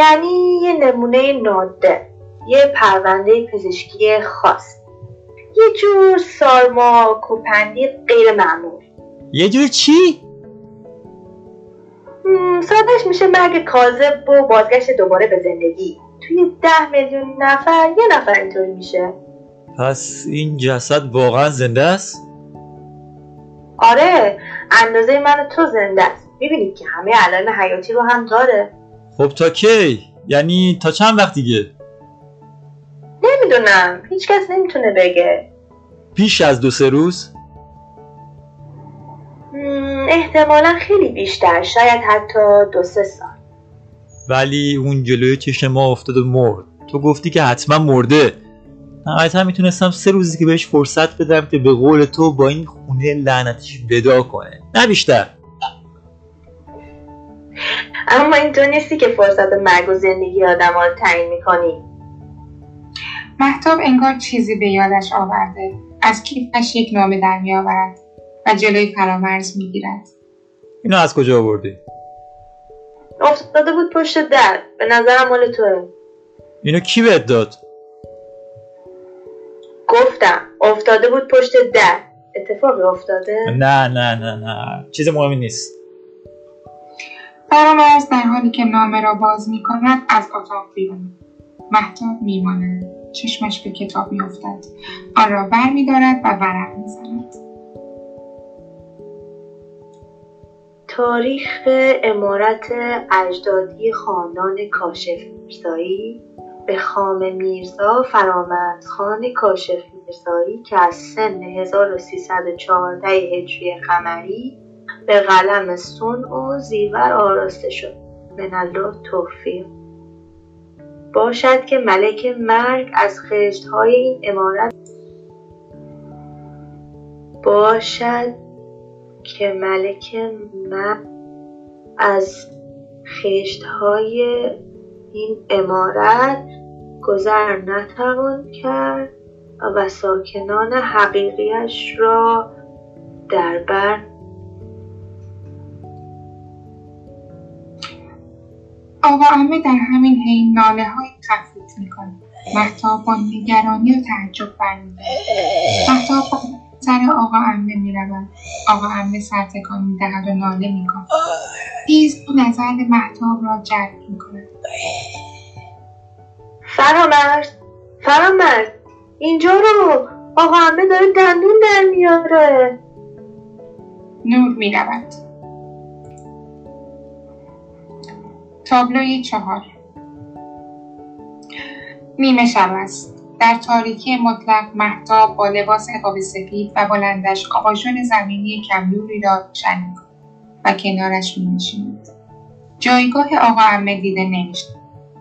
S3: یعنی یه نمونه نادر یه پرونده پزشکی خاص. یه جور سارما کوپندی غیر معمول.
S1: یه جور چی؟
S3: سادش میشه مرگ کاذب و بازگشت دوباره به زندگی. توی ده میلیون نفر یه نفر اینطوری میشه.
S1: پس این جسد واقعا زنده است؟
S3: آره اندازه من و تو زنده است. می‌بینی که همه علائم حیاتی رو هم داره.
S1: خب تا کی؟ یعنی تا چند وقت دیگه؟
S3: نمی‌دونم. هیچکس نمی‌تونه بگه.
S1: پیش از دو سه روز؟
S3: احتمالا خیلی بیشتر. شاید حتی دو سه سال.
S1: ولی اون جلوی چشم ما افتاد و مرد. تو گفتی که حتما مرده. نهایتا می‌تونستم سه روزی که بهش فرصت بدم که به قول تو با این خونه لعنتیش ودا کنه. نه بیشتر.
S3: اما اینطور نیستی که فرصت مرگ و زندگی آدم رو تعیین می‌کنی.
S2: محتاب انگار چیزی به یادش آورده. از کیفش یک نامه در میآورد و جلوی فرامرز می‌گیرد.
S1: اینو از کجا آوردی؟
S3: افتاده بود پشت در. به نظرم مال توه.
S1: اینو کی بهت داد؟
S3: گفتم افتاده بود پشت در. اتفاقی افتاده؟
S1: نه نه نه نه. چیز مهمی نیست.
S2: فرامرز در حالی که نامه را باز می کند از اتاق بیرون. محتاب میماند. چشمش به کتاب میافتد. آن را بر می دارد و ورق می زند.
S3: تاریخ امارت اجدادی خاندان کاشف میرزایی به خام میرزا فرامرز خان کاشف میرزایی که از سن 1314 هجری قمری به قلم سون و زیور آراسته شد. من الله توفیق. باشد که ملک مرگ از خشتهای این امارت باشد که ملک مرگ از خشتهای این امارت گذر نتوان کرد و ساکنان حقیقیش را در بر
S2: امه در همین حین ناله های تفریط می‌کنه. محتاب با نگرانی و تعجب برمیده محتاب با سر آقا امه می‌رود. آقا امه سرتکان می‌دهد و ناله می‌کند. تیز نظر محتاب را جلب می‌کند.
S3: فرامرز فرامرز اینجا رو. آقا امه داره دندون در میاره.
S2: نور می‌رود. تابلوی چهار نیمه شب است در تاریکی مطلق محتاب با لباس قاب سفید و بلندش آباژور زمینی کمنوری را روشن و کنارش مینشیند جایگاه آقا عمه دیده نمیشه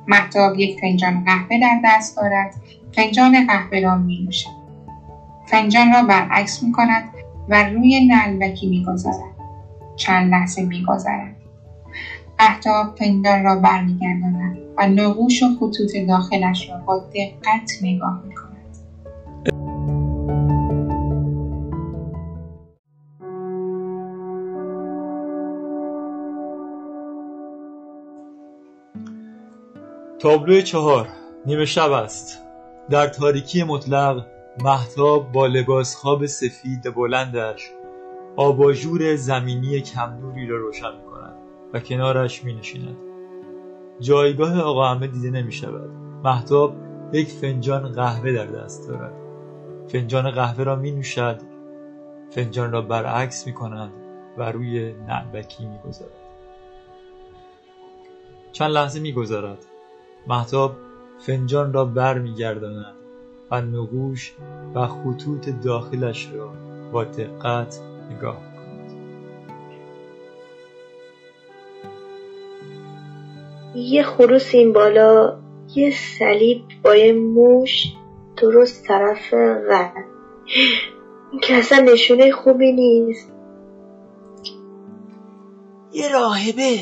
S2: محتاب یک فنجان قهوه در دست دارد فنجان قهوه را می. فنجان را برعکس می کند و روی نلبکی می گذارد. چند لحظه می گذارد. محتاب فنجان را برمیگرداند و نقوش و خطوط داخلش را با دقت نگاه می کند.
S1: تابلو چهار نیمه شب است در تاریکی مطلق محتاب با لباس خواب سفید بلندش آباژور زمینی کمنوری را روشن و کنارش می نشیند. جایگاه آقا همه دیده نمی شود محتاب یک فنجان قهوه در دست دارد. فنجان قهوه را می نوشد فنجان را برعکس می کند و روی نعبکی می گذارد. چند لحظه می گذارد محتاب فنجان را بر می گرداند و نقوش و خطوط داخلش را با دقت نگاه
S3: یه خروس این بالا یه صلیب با یه موش درست طرف قد این که اصلا نشونه خوبی نیست.
S4: یه راهبه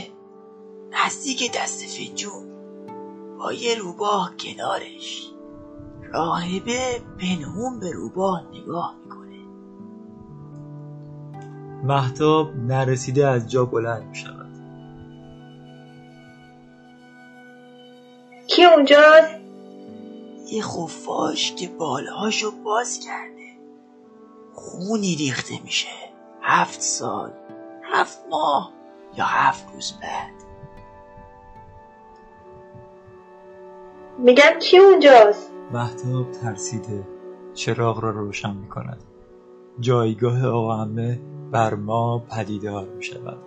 S4: نزدیک دست فنجون با یه روباه کنارش. راهبه پنهون به روباه نگاه می‌کنه.
S1: محتاب نرسیده از جا بلند می
S3: کی اونجاست؟
S4: یه خفاش که بالهاشو باز کرده. خونی ریخته میشه. هفت سال. هفت ماه. یا هفت روز بعد.
S3: میگم کی اونجاست؟
S1: محتاب ترسیده چراغ را روشن می کند جایگاه آقا همه بر ما پدیدار می شود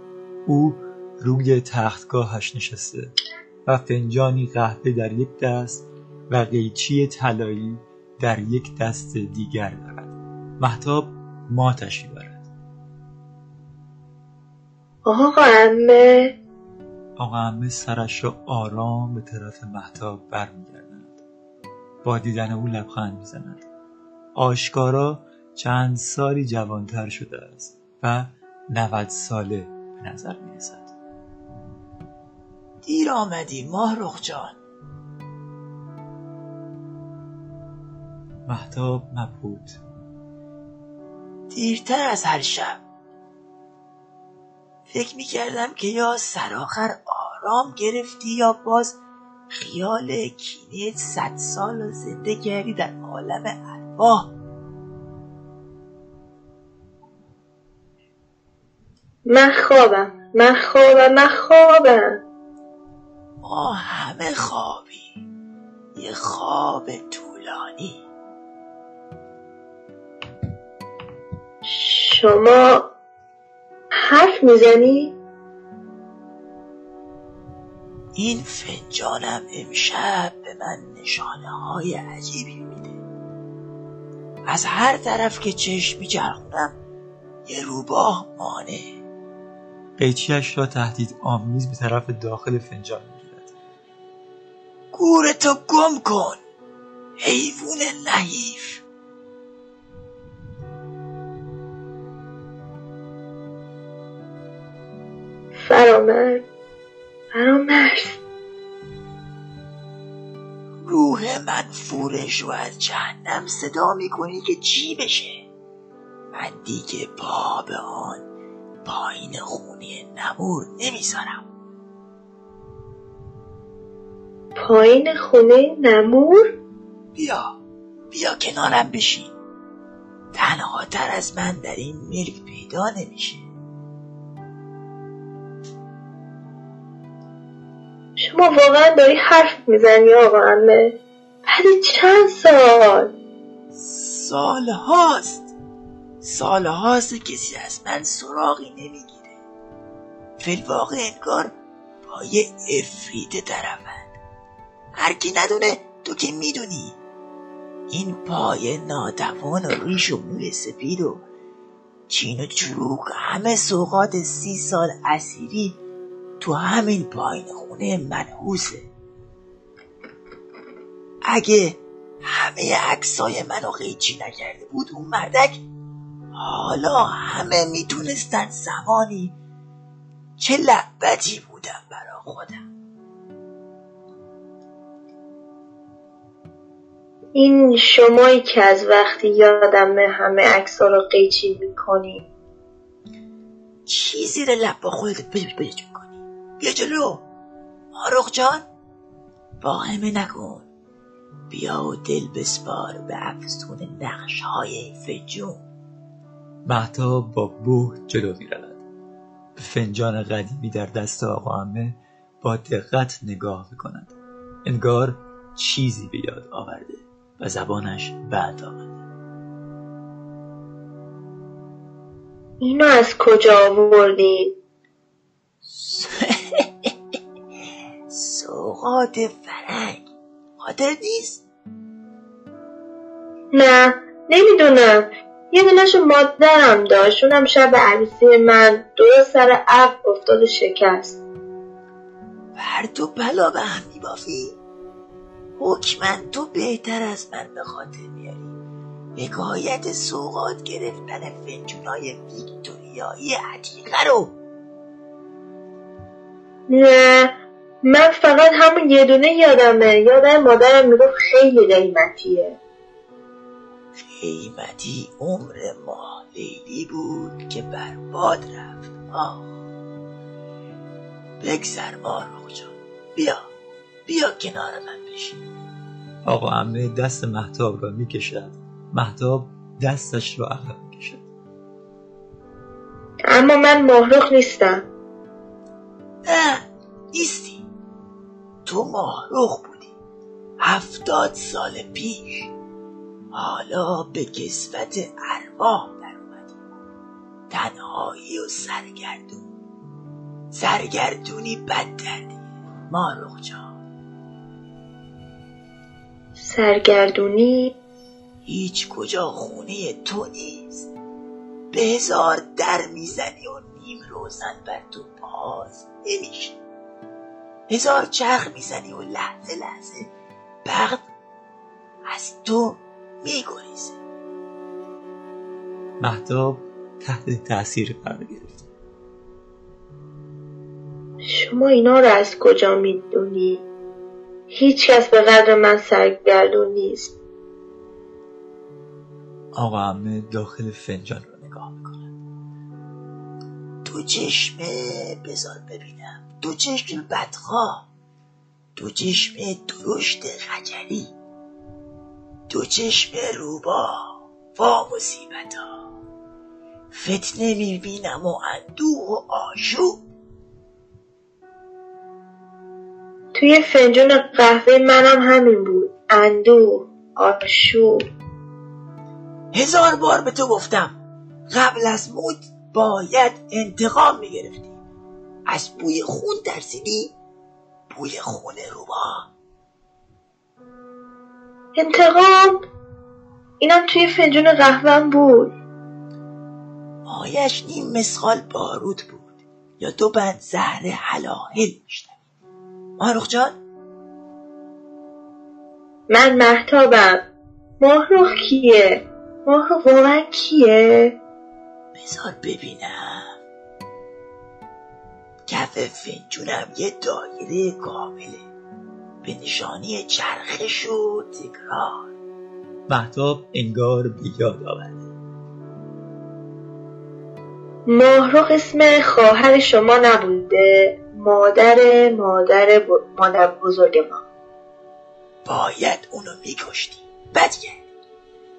S1: او روی تختگاهش نشسته. و فنجانی قهوه در یک دست و قیچی طلایی در یک دست دیگر دارد. محتاب ماتش می‌برد
S3: آقا عمه.
S1: آقا همه سرش را آرام به طرف محتاب برمیگردند با دیدن او لبخند می‌زند. آشکارا چند سالی جوانتر شده است و 90 ساله به نظر می‌رسد.
S4: دیر آمدی ماه جان.
S1: محتاب مبهوت
S4: دیرتر از هر شب. فکر می‌کردم که یا سرآخر آرام گرفتی یا باز خیال کینه صد سال رو زنده کردی در عالم ارواح.
S3: من خوابم من خوابم من خوابم.
S4: ما همه خوابی یه خواب طولانی.
S3: شما حرف می‌زنی؟
S4: این فنجانم امشب به من نشانه های عجیبی میده. از هر طرف که چشم میچرخونم یه روباه مانه
S1: قیچیش را تهدید آمیز به طرف داخل فنجان.
S4: گورتو گم کن حیوون نحیف.
S3: فرامرز فرامرز.
S4: روح منفورش رو از جهنم صدا می‌کنی که چی بشه؟ من دیگه پا به آن پایین خونی نمور نمی‌ذارم.
S3: پایین خونه نمور؟
S1: بیا بیا کنارم بشین. تنها تر از من در این ملک پیدا نمیشه.
S3: شما واقعا داری حرف می‌زنی آقا امه. بعد چند سال؟
S1: سال هاست. سال هاست کسی از من سراغی نمی‌گیره. فیلواقع انگار با یه افریده طرفن هر کی ندونه تو که می‌دونی. این پای ناتوان و ریش و موی سپید و چین و چروک همه سوقات سی سال اسیری تو همین پایین خونه منحوسه. اگه همه عکسای منو قیچی نکرده بود اون مردک حالا همه می‌تونستن زمانی چه لبتی بودم برا خودم.
S3: این شمایی که از وقتی یادم همه عکس‌ها رو قیچی می‌کنی.
S1: چی زیر لب با خودت بجا بجا می‌کنی. بیا جلو. آرخ جان واهمه نکن. بیا و دل بسپار به افزون نقش های فجون
S5: مهتاب با بوه جلو می‌رود. به فنجان قدیمی در دست آقا همه با دقت نگاه می‌کند. انگار چیزی به یاد آورده. و زبانش بعد آمده
S3: اینو از کجا آوردی؟
S1: سوقات فرنگ. خاطر نیست؟
S3: نه نمی‌دونم. یه دونش مادرم داشت. اونم شب عروسی من. درست سر ابر افتاد و شکست.
S1: بر تو بلا به هم میبافی. حکمن تو بهتر از من به خاطر میاری. حکایت سوقات گرفتن فنجونای ویکتوریایی عتیقه رو.
S3: نه من فقط همون یه دونه یادمه. یادم مادرم می‌گفت خیلی قیمتیه.
S1: قیمتی عمر ماه لیلی بود که بر باد رفت. آه. بگذر آرخ جان. بیا. بیا کنار من بشین.
S5: آقا عمه دست محتاب را می‌کشد. محتاب دستش را عقب می‌کشد.
S3: اما من مهرخ نیستم.
S1: نه نیستی. تو ماهرخ بودی. هفتاد سال پیش. حالا به کسوت ارواح در اومدی تنهایی و سرگردون. سرگردونی بدتر دیگه ماهرخ جان.
S3: سرگردونی؟
S1: هیچ کجا خونه تو نیست. به هزار در می‌زنی و نیم روزن بر تو باز نمیشه هزار چرخ می‌زنی و لحظه لحظه بغد از تو میگریزه.
S5: محتاب تحت تاثیر قرار گرفت.
S3: شما اینا رو از کجا می‌دونی؟ هیچ کس به قدر من سرگردون نیست.
S5: آقا عمه داخل فنجان را نگاه می‌کند
S1: دو چشمه بذار ببینم. دو چشم بدخواه. دو چشم درشت خجلی. دو چشم روبا. وا مصیبتا. فتنه می‌بینم و اندوه و آشوب
S3: توی فنجون قهوه منم همین بود. اندوه آشوب
S1: هزار بار به تو گفتم قبل از موت باید انتقام می‌گرفتی. از بوی خون ترسیدی؟ بوی خون روبا.
S3: انتقام؟ اینم توی فنجون قهوهم بود.
S1: مایش نیم مسخال بارود بود. یا دو بند زهر حلاهل میشتم مارخ جان؟
S3: من محتابم. ماهرخ کیه؟ ماهرخ واقعا کیه؟
S1: بذار ببینم. کف فنجونم یه دایره کامله. به نشانی چرخش و تکرار.
S5: محتاب انگار بیاد آورده.
S3: ماهرخ اسم خواهر شما نبوده مادر مادر ب... مادر بزرگ ما
S4: باید اونو میکشتی بدگرد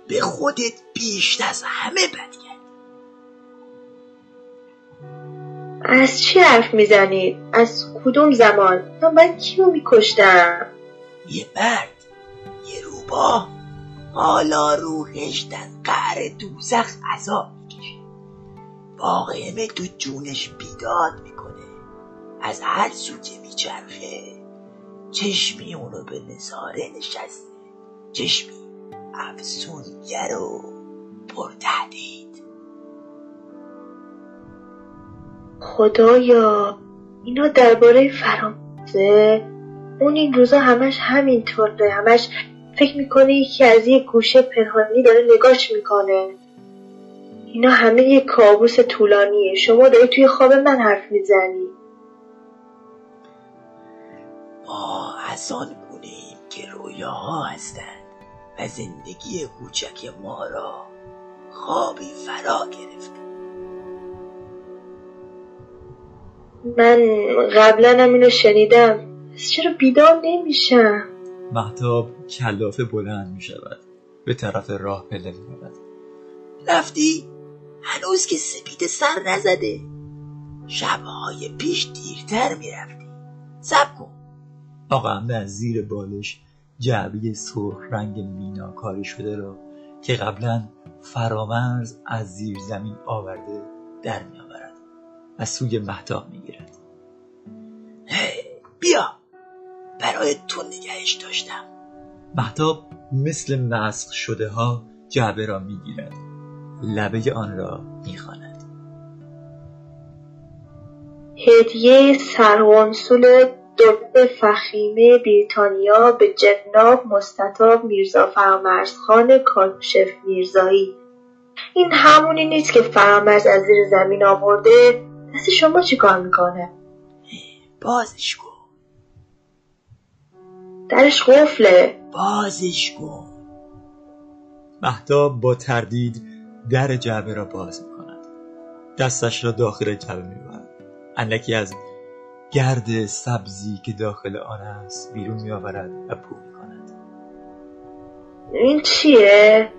S4: به خودت بیشتر از همه بدگرد
S3: از چی حرف می‌زنید؟ از کدوم زمان؟ من باید کیو میکشتم؟
S4: یه مرد یه روباه حالا روحش در قعر دوزخ عذاب واقعه تو جونش بیداد می‌کنه. از هر سو که میچرخه چشمی اونو به نظاره نشسته. چشمی افسونگر و پرتهدید.
S3: خدایا اینا درباره فراموزه اون این روزا همش همینطوره همش فکر می‌کنه یکی از یه گوشه پنهانی داره نگاش می‌کنه. اینا همه یه کابوس طولانیه. شما داری توی خواب من حرف می‌زنی.
S4: ما از آن گونه‌ایم که رویاها هستند و زندگی کوچک ما را خوابی فرا گرفته
S3: من قبلا هم اینو شنیدم. پس چرا بیدار نمیشم؟
S1: محتاب کلافه بلند می شود به طرف راه پله می رود
S4: رفتی؟ هنوز که سپید سر نزده. شبهای پیش دیرتر می‌رفتی. سب کن.
S1: آقا از زیر بالش جعبه سرخ رنگ مینا کاری شده را که قبلا فرامرز از زیر زمین آورده در می آورد و سوی محتاب می گیرد
S4: بیا. برای تو نگهش داشتم.
S1: محتاب مثل مسخ شده ها جعبه را می گیرد لبه آن را می خاند.
S3: هدیه سرقنسول دولت فخیمه بریتانیا به جناب مستطاب میرزا فرامرزخان کاشف میرزایی. این همونی نیست که فرامرز از زیر زمین آورده. دست شما چیکار می‌کنه؟
S4: بازش کن.
S3: درش قفله.
S4: بازش کن.
S1: محتاب با تردید در جعبه را باز می کند دستش را داخل جعبه می برد اندکی از گرد سبزی که داخل آن است بیرون می آورد و پو می کند
S3: این چیه؟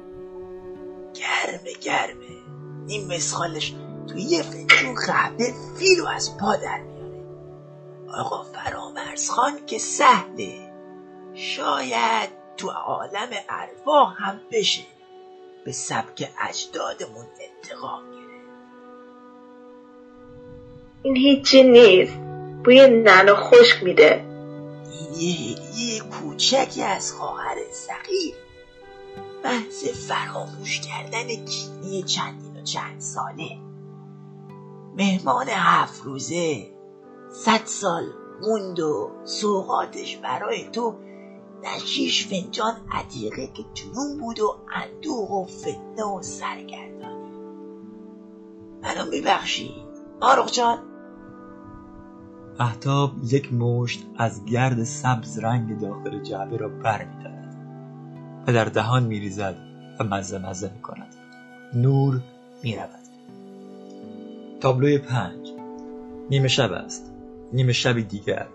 S4: گرمه گرمه. این مسخالش توی یه فنجون قهوه فیلو از پا در میاره. آقا فرامرز خان که سهله. شاید تو عالم ارواح هم بشه. به سبک اجدادمون انتقام گیره
S3: این هیچی نیست. بوی نعنا خشک میده.
S4: این یه هدیه کوچکی از خواهر صغیر. محض فراموش کردن کینه چندین و چند ساله. مهمان هفت روزه. صد سال موند و سوقاتش برای تو در شیش فنجان عتیقه که جنون بود و اندوه و فتنه و سرگردانی منو میبخشی آرخ جان.
S1: محتاب یک مشت از گرد سبز رنگ داخل جعبه را بر می دارد و در دهان می ریزد و مزه مزه می کند نور می رود تابلوی پنج. نیمه شب است. نیمه شب دیگر.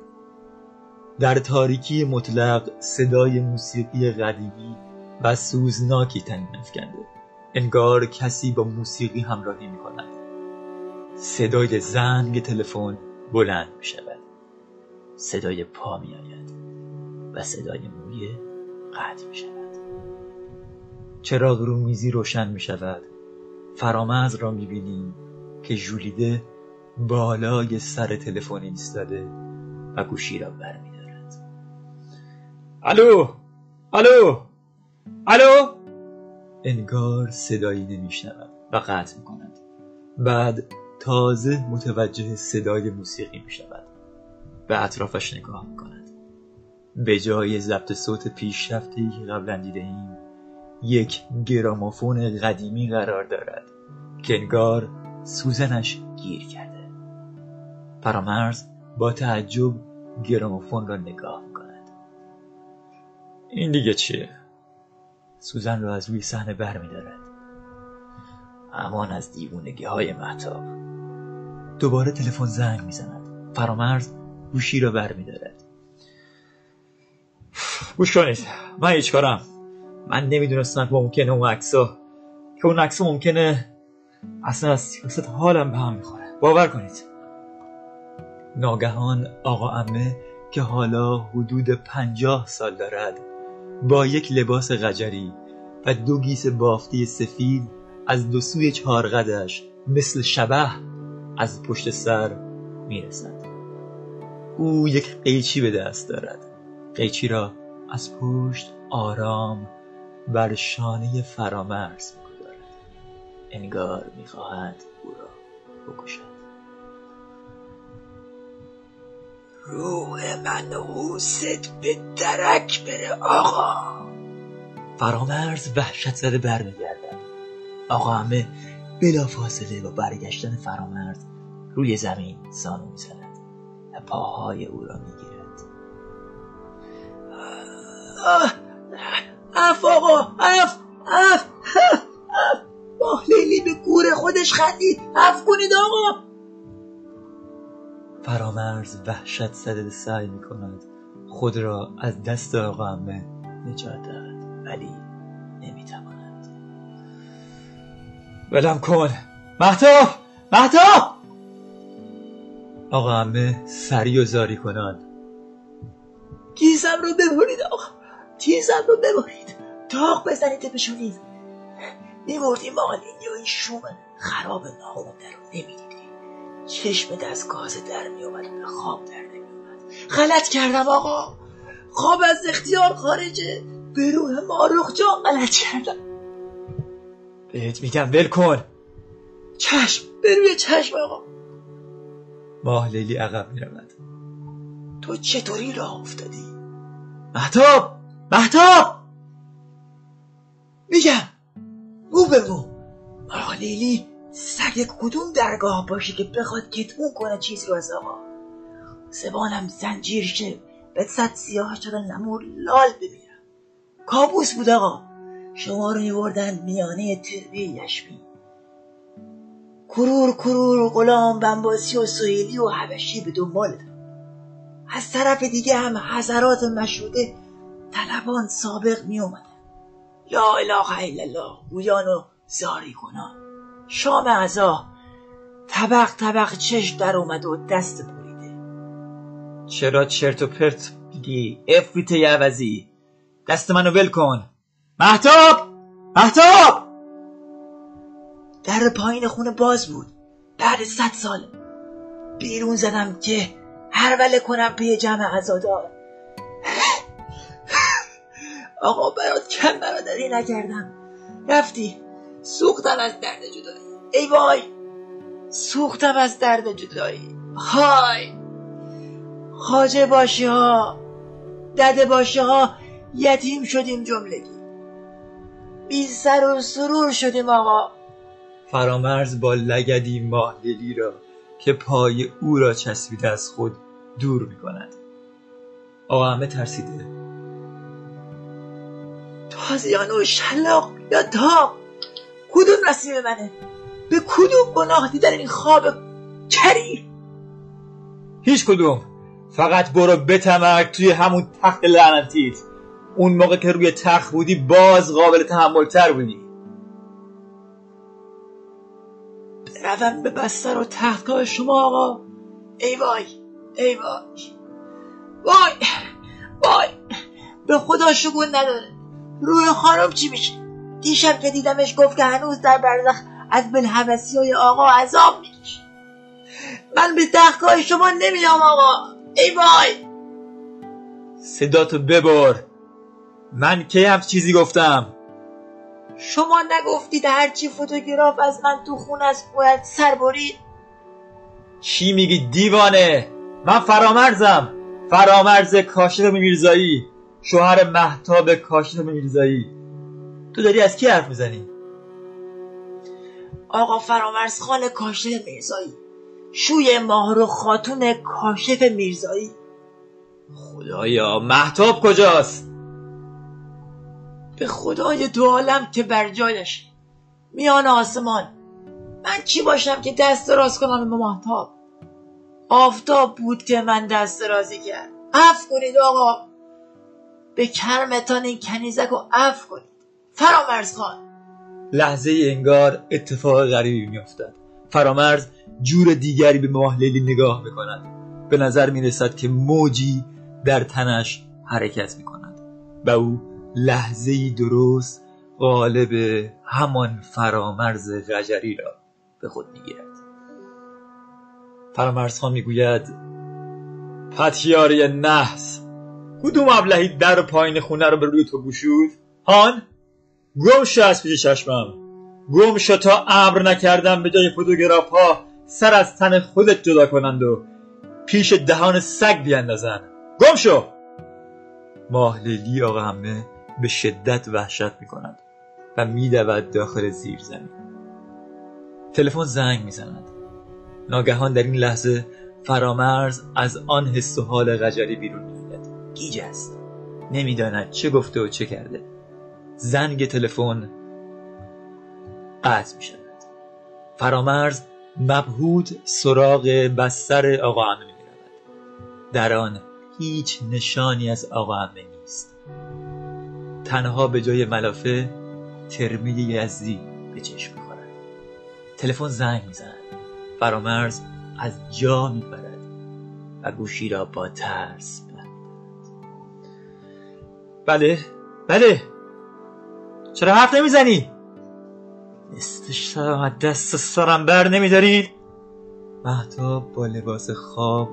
S1: در تاریکی مطلق صدای موسیقی قدیمی و سوزناکی تنین افکنده. انگار کسی با موسیقی همراهی می کند صدای زنگ تلفن بلند می شود صدای پا می آید و صدای موی قطع می شود چراغ رو میزی روشن می شود فرامز را می بینیم که ژولیده بالای سر تلفن ایستاده و گوشی را برمی الو؟ الو؟ الو؟ انگار صدایی نمیشنود و قطع می کند بعد تازه متوجه صدای موسیقی می شود به اطرافش نگاه می کند به جای ضبط صوت پیشرفته که قبلا دیده ایم یک گرامافون قدیمی قرار دارد که انگار سوزنش گیر کرده. فرامرز با تعجب گرامافون را نگاه این دیگه چیه؟ سوزن را از روی صحنه بر می دارد امان از دیوونگی های محتاب دوباره تلفن زنگ می‌زند. فرامرز گوشی را بر می دارد
S6: گوش کنید. من هیچ کارم. من نمی‌دونستم که ممکنه اون عکسا که اون عکسا ممکنه اصلا از سیاست حالم به هم می‌خوره. باور کنید. ناگهان آقا امه که حالا حدود پنجاه سال دارد با یک لباس غجری و دو گیس بافتی سفید از دو سوی چهارقدش مثل شبه از پشت سر می‌رسد. او یک قیچی به دست دارد. قیچی را از پشت آرام بر شانه فرامرز می‌گذارد. انگار می‌خواهد او را بکشد.
S1: روح منحوست به درک بره آقا.
S6: فرامرز وحشت زده برمیگردد. آقا عمه بلا فاصله با برگشتن فرامرز روی زمین زانو می‌زند و پاهای او را می‌گیرد.
S1: عفو آقا عفو عفو عفو لیلی به گور خودش خندید عفو کنید آقا.
S6: فرامرز وحشت زده سعی می کند خود را از دست آقا عمه نجات دهد ولی نمی‌تواند. ولم کن. محتاب محتاب آقا همه سری و زاری کنند.
S1: کیسم رو ببرید آقا. کیسم رو ببرید. تاق بزنید بشونید. میبردیم یا این شوم. خراب ناخونده رو. چشم دستگاه در میومد و خواب در نمیومد غلط کردم آقا. خواب از اختیار خارجه. به روح ماروخ جان غلط کردم.
S6: بهت میگم ول کن.
S1: چشم به روی چشم آقا.
S6: ماه لیلی عقب می‌رود.
S1: تو چطوری راه افتادی؟
S6: محتاب محتاب
S1: میگم. مو به مو. آقا لیلی سگ کدوم درگاه باشه که بخواد کتمون کنه چیزی رو از آقا. زبانم زنجیر شه. به صد سیاه شدن نمور لال بمیرم. کابوس بود آقا. شما رو میبردن میانه تربی یشمی. کرور کرور غلام بنباسی و سویلی و حبشی به دنبال از طرف دیگه هم حضرات مشروطه طلبان سابق می اومدن لا اله الا الله. گویان و زاری کنان. شام عزا. طبق طبق چشم در اومد و دست بریده.
S6: چرا چرت و پرت میگی؟ افریت عوضی دست منو ول کن. محتاب! محتاب!
S1: در پایین خونه باز بود. بعد صد سال. بیرون زدم که هر وله کنم پی جمع عزادار. آقا برات کم برادری نکردم. رفتی. سوختم از درد جدایی. ای وای! سوختم از درد جدایی. های! خاجه باشی ها دده باشی ها یتیم شدیم جملگی. بی سر و سرور شدیم آقا.
S6: فرامرز با لگدی ماه لیلی را که پای او را چسبیده از خود دور می کند آقا همه ترسیده؟
S1: تازیانه و شلاق یا تا کدوم نصیب منه؟ به کدوم گناه دیدن این خواب کری؟
S6: هیچ کدوم. فقط برو بتمرک توی همون تخت لعنتیت. اون موقع که روی تخت بودی باز قابل تحمل تر بودی.
S1: بروم به بستر و تختگاه شما آقا. ای وای ای وای. وای وای. به خدا شگون نداره. روی خانم چی میشه؟ دیشب که دیدمش گفت که هنوز در برزخ از بلحبسی های آقا عذاب می‌کشه. من به تختگاه شما نمیام آقا. ای وای.
S6: صداتو ببر. من کی هم چیزی گفتم؟
S1: شما نگفتید هرچی فوتوگراف از من تو خون است باید سر برید؟
S6: چی میگی دیوانه؟ من فرامرزم. فرامرز کاشف میرزایی. شوهر محتاب کاشف میرزایی. تو داری از کی حرف می‌زنی؟
S1: آقا فرامرز خان کاشف میرزایی. شوی ماهرو خاتون کاشف میرزایی.
S6: خدایا محتاب کجاست؟
S1: به خدای دو عالم که بر جایش. میان آسمان. من چی باشم که دست دراز کنم به محتاب؟ آفتاب بود که من دست درازی کرد عفو کنید آقا.
S4: به کرمتان این کنیزک رو عفو کنید. فرامرز خان.
S1: لحظه انگار اتفاق غریبی میافتد. فرامرز جور دیگری به ماه لیلی نگاه می‌کند. به نظر می‌رسد که موجی در تنش حرکت می‌کند. و او لحظه درست قالب همان فرامرز غجری را به خود می‌گیرد. فرامرز خان می‌گوید پتیاری نحس کدوم ابلهی در پایین خونه رو به روی تو گشود؟ هان؟ گم شو از پیش چشمم. گم شو تا امر نکردم به جای فوتوگراف ها سر از تن خودت جدا کنند و پیش دهان سگ بیاندازن گم شو! ماه لیلی آقا همه به شدت وحشت می کند و میدود داخل زیر زمین تلفن زنگ می‌زند. ناگهان در این لحظه فرامرز از آن حس و حال غجری بیرون میآید. گیج است. نمی‌داند چه گفته و چه کرده. زنگ تلفن قطع می شود فرامرز مبهود سراغ بستر آقا عمه می رود در آن هیچ نشانی از آقا عمه نیست. تنها به جای ملافه ترمید یزدی به چشم می‌خورد. تلفن زنگ می‌زند. فرامرز از جا میپرد و گوشی را با ترس بله بله! چرا حرف نمی‌زنی؟ نصف از دست سرم بر نمیدارید مهتاب با لباس خواب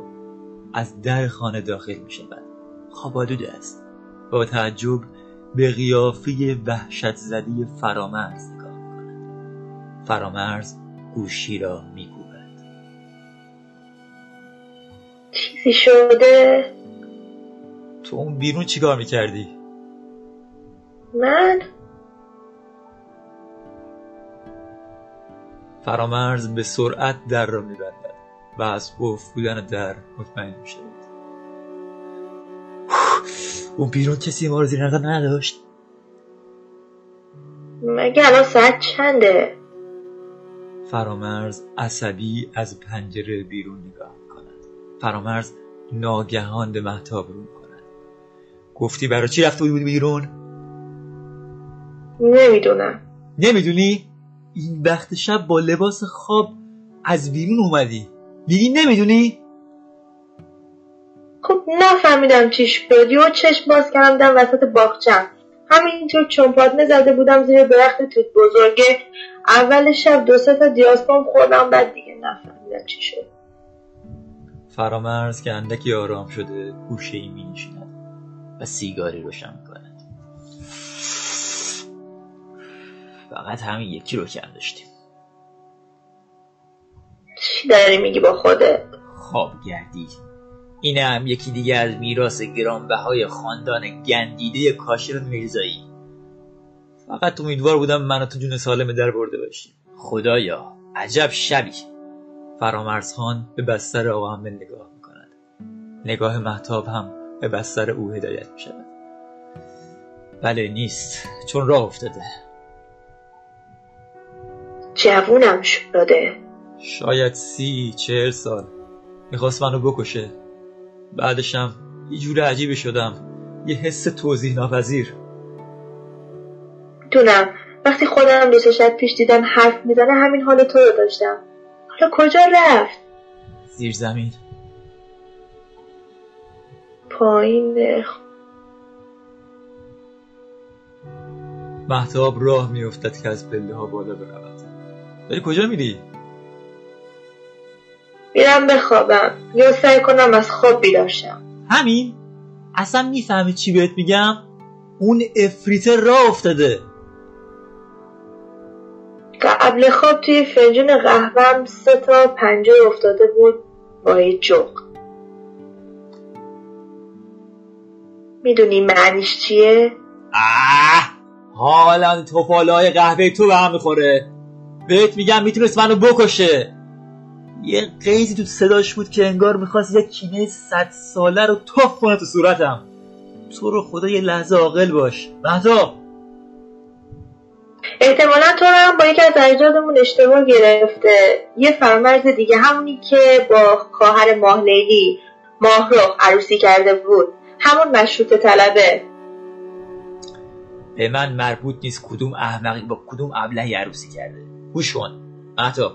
S1: از در خانه داخل می شود خواب آلوده است. با تعجب به قیافه وحشت زدی فرامرز نگاه کند فرامرز گوشی را می کوبد
S3: چیزی شده؟
S1: تو اون بیرون چیکار می کردی؟
S3: من؟
S1: فرامرز به سرعت در را میبندد و از قفل بودن در مطمئن می شود اون بیرون کسی ما رو زیر نظر نداشت؟
S3: مگه الان ساعت چنده؟
S1: فرامرز عصبی از پنجره بیرون نگاه می کند فرامرز ناگهان به محتاب رو می کند گفتی برای چی رفته بودی بیرون؟
S3: نمی‌دونم.
S1: نمی‌دونی؟ این وقت شب با لباس خواب از بیرون اومدی. دیگه نمی‌دونی؟
S3: خب نفهمیدم چی شد. و چشم باز کردم وسط باغچم. همینطور چنپاتنه زده بودم زیر درخت توت بزرگه. اول شب دو سه تا دیاسپام خوردم بعد دیگه نفهمیدم چی شد.
S1: فرامرز که اندکی آرام شده گوشه ای می و سیگاری روشن می فقط همین یکی رو کم داشتیم.
S3: چی داری میگی با خودت
S1: خواب گردی این هم یکی دیگه از میراث گرانبهای خاندان گندیده کاشر میرزایی. فقط امیدوار بودم من تو جون سالم در برده باشیم خدایا عجب شبی. فرامرز خان به بستر آقا همه نگاه می‌کند. نگاه محتاب هم به بستر او هدایت می‌شود. بله نیست. چون راه افتاده.
S3: جوونم شده
S1: شاید سی چهل سال. می‌خواست منو بکشه. بعدشم یه جور عجیبی شدم. یه حس توضیح ناپذیر.
S3: دونم وقتی خودم دو شب پیش دیدم حرف می‌زنه همین حال تو رو داشتم. حالا کجا رفت؟
S1: زیر زمین.
S3: پایین
S1: محتاب راه میافتد که از پله ها بالا برود. داری کجا میری؟
S3: میرم بخوابم یا سعی کنم از خواب بیداشم
S1: همین؟ اصلا می‌فهمی چی بهت میگم؟ اون افریته راه افتاده.
S3: قبل خواب توی فنجون قهوهم سه تا پنجه افتاده بود با یه جغ. می‌دونی معنیش چیه؟
S1: آه! حالا توفاله های قهوه تو به هم می‌خوره. بهت میگم می‌تونست منو بکشه. یه قیزی تو صداش بود که انگار می‌خواست یه کینه صد ساله رو توف کنه تو صورتم. تو رو خدا یه لحظه عاقل باش. مهتا
S3: احتمالا تو رو هم با یکی از اجدادمون اشتباه گرفته. یه فرمرز دیگه همونی که با خواهر ماه لیلی ماه رو عروسی کرده بود. همون مشروط طلبه.
S1: به من مربوط نیست کدوم احمقی با کدوم ابلهی عروسی کرده. گوش کن. مهتاب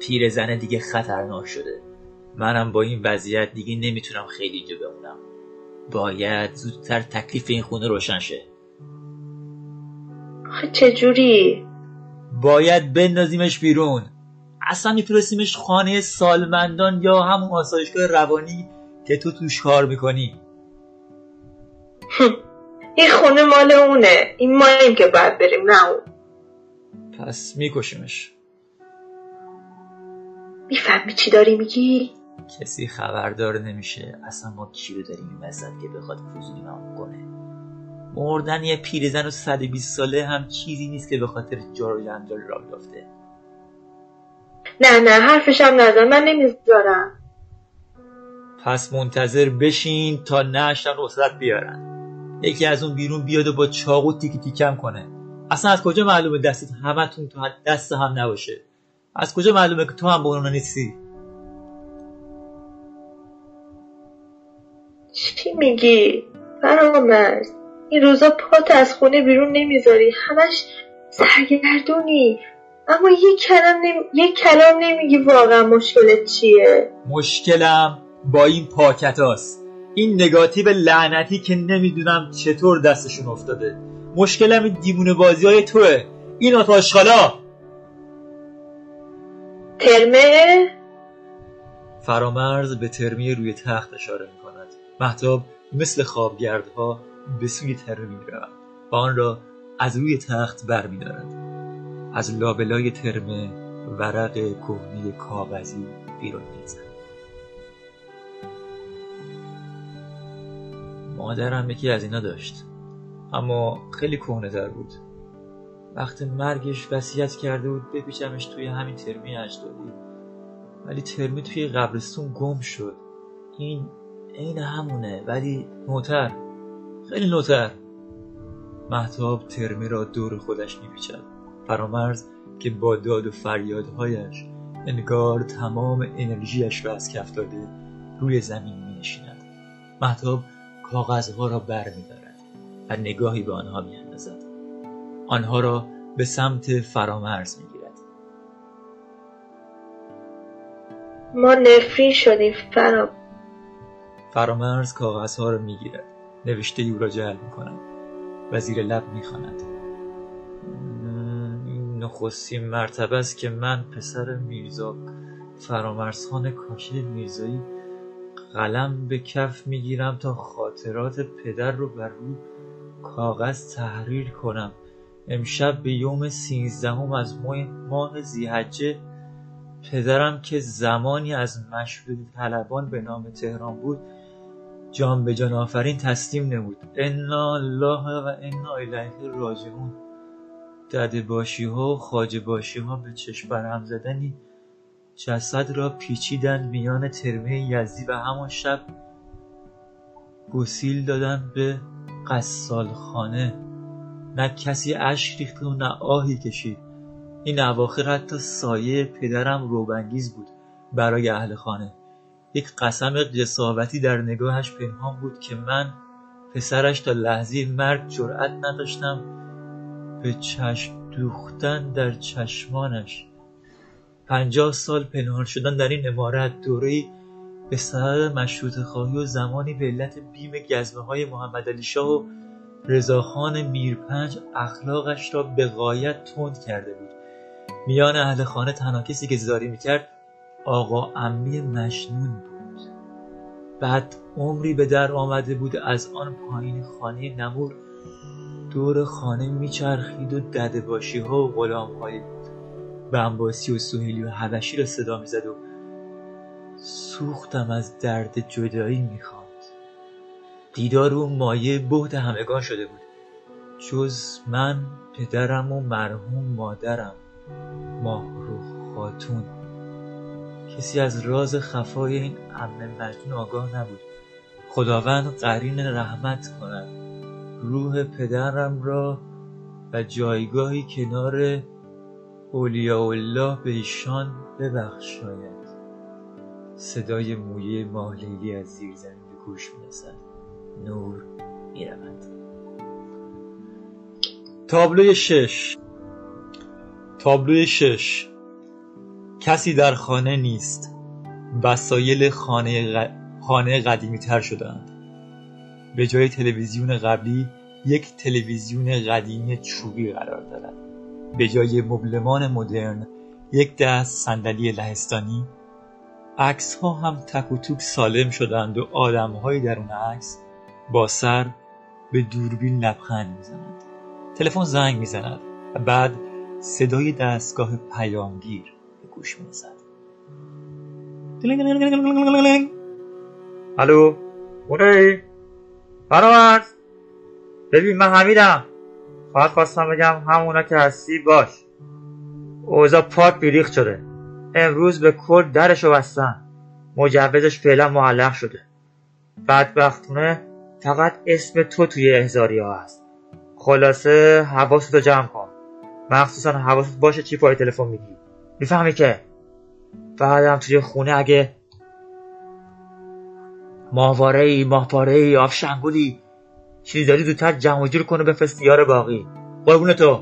S1: پیرزنه دیگه خطرناک شده. منم با این وضعیت دیگه نمی‌تونم خیلی اینجا بمونم. باید زودتر تکلیف این خونه روشن شه.
S3: آخه چجوری؟
S1: باید بندازیمش بیرون. اصلا میفرستیمش خانه سالمندان یا همون آسایشگاه روانی که تو توش کار می‌کنی.
S3: این خونه مال اونه. این ماییم که باید بریم نه اون.
S1: پس میکشیمش.
S3: می‌فهمی چی داری میگی؟
S1: کسی خبردار نمیشه. اصلا ما کی رو داریم این وسط که بخواد فضولی نام کنه؟ مردن یه پیرزن و 120 ساله هم چیزی نیست که به خاطر جار و جنجال را بیفته
S3: نه نه حرفشم نزن. من نمی‌ذارم.
S1: پس منتظر بشین تا نشتن رخصت بیارن. یکی از اون بیرون بیاد و با چاقو تیکی تیکم کنه. اصلا از کجا معلومه دستت همتون تو دست هم نباشه؟ از کجا معلومه که تو هم با اونا نیستی؟
S3: چی میگی؟ فرامرز این روزا پات از خونه بیرون نمی‌ذاری. همش سرگردونی. اما یک کلام نمی... یک کلام نمیگی واقعا مشکلت چیه؟
S1: مشکلم با این پاکتاست این نگاتیو لعنتی که نمی‌دونم چطور دستشون افتاده. مشکلم این دیوونه بازی های توه. این آتاشخالا
S3: ترمه؟
S1: فرامرز به ترمی روی تخت اشاره می کند محتاب مثل خوابگردها به سوی ترمه می رود و آن را از روی تخت بر می دارد. از لابلای ترمه ورق کهنه کاغذی بیرون می‌زد مادرم یکی از اینا داشت. اما خیلی کهنه تر بود. وقت مرگش وصیت کرده بود بپیچمش توی همین ترمی اجدادی. ولی ترمی توی قبرستون گم شد. این عین همونه ولی نوتر. خیلی نوتر. محتاب ترمی را دور خودش میپیچد. فرامرز که با داد و فریادهایش انگار تمام انرژیش را از کف روی زمین می نشیند محتاب کاغذها را بر می و نگاهی به آنها می اندازد. آنها را به سمت فرامرز می گیرد.
S3: ما نفرین شدیم فرام
S1: فرامرز کاغذها را می گیرد. نوشته او را جعل می کند و زیر لب می خاند. این نخستین مرتبه است که من پسر میرزا فرامرزخان کاشی میرزایی قلم به کف می‌گیرم تا خاطرات پدر رو بر روی کاغذ تحریر کنم. امشب به یوم سیزدهم از ماه, زیحجه پدرم که زمانی از مشروط طلبان به نام تهران بود جان به جان آفرین تسلیم نمود. انا الله و انا الیه راجعون. دده باشی ها و خاجه باشی ها به چشم برهم زدنی جسد را پیچیدند میان ترمه یزدی و همان شب گسیل دادن به قصال خانه نه کسی اشک ریخت و نه آهی کشید. این اواخر حتی سایه پدرم روبنگیز بود برای اهل خانه. یک قسم قصاوتی در نگاهش پنهان بود که من پسرش تا لحظه مرگ جرأت نداشتم به چشم دوختن در چشمانش. پنجاه سال پنهان شدن در این امارت دوره‌ای به سبب مشروط خواهی و زمانی به علت بیم گزمه های محمد علی شاه و رضاخان میرپنج اخلاقش را به غایت تند کرده بود. میان اهل خانه تنها کسی که زاری می‌کرد آقا امی مشنون بود. بعد عمری به در آمده بود از آن پایین خانه نمور دور خانه میچرخید و دده ها و غلام بود. بمباسی و سوهیلی و حبشی را صدا می‌زد و سوختم از درد جدایی می‌خواند دیدار او مایه بهد همگان شده بود. جز من پدرم و مرحوم مادرم. ماهروخ خاتون. کسی از راز خفای این عمه مجنون آگاه نبود. خداوند قرین رحمت کند. روح پدرم را و جایگاهی کنار اولیاء الله به ایشان ببخشاید. صدای مویه ماه لیلی از زیر زمین به گوش می‌رسد. نور می‌رود. تابلوی شش. تابلوی شش. کسی در خانه نیست. وسایل خانه, غ... خانه قدیمی تر شدند به جای تلویزیون قبلی یک تلویزیون قدیمی چوبی قرار دارد. به جای مبلمان مدرن یک دست صندلی لهستانی عکس ها هم تک و توک سالم شدند و آدم هایی در اون عکس با سر به دوربین لبخند می‌زنند. تلفن زنگ می‌زند و بعد صدای دستگاه پیامگیر به گوش می‌رسد. الو؟ اونایی فرامرز. ببین من حمیدم. فقط خواستم بگم همونا که هستی باش. اوضاع پاک بیریخت شده. امروز به کل درشو بستن. مجوزش فعلا معلق شده. بدبختونه فقط اسم تو توی احزاری ها هست. خلاصه حواستو جمع کن. مخصوصا حواست باشه چی پای تلفن میگی. می‌فهمی که؟ بعدم توی خونه اگه ماهواره ای ماهپاره ای آفشنگولی چیزی داری زودتر جمع جور کنه بفرست یار باقی. قربون تو.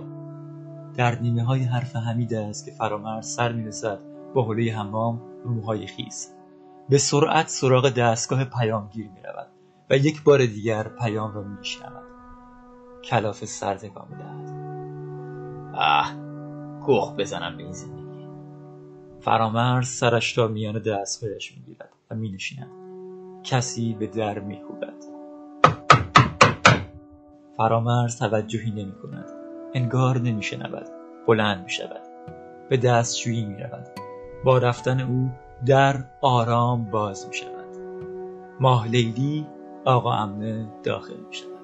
S1: در نیمه های حرف حمید است که فرامرز سر می‌رسد. با حوله حمام رومهای خیز به سرعت سراغ دستگاه پیامگیر می رود و یک بار دیگر پیام را می شنود کلاف سر می دهد آه گخ بزنم به این زندگی. فرامرز سرش را میان دستهایش می گیرد و می نشیند کسی به در می خوبد. فرامرز توجهی نمی کند انگار نمی شنود بلند می شود به دستشویی می رود با رفتن او در آرام باز می شود ماه لیلی آقا امنه داخل می شود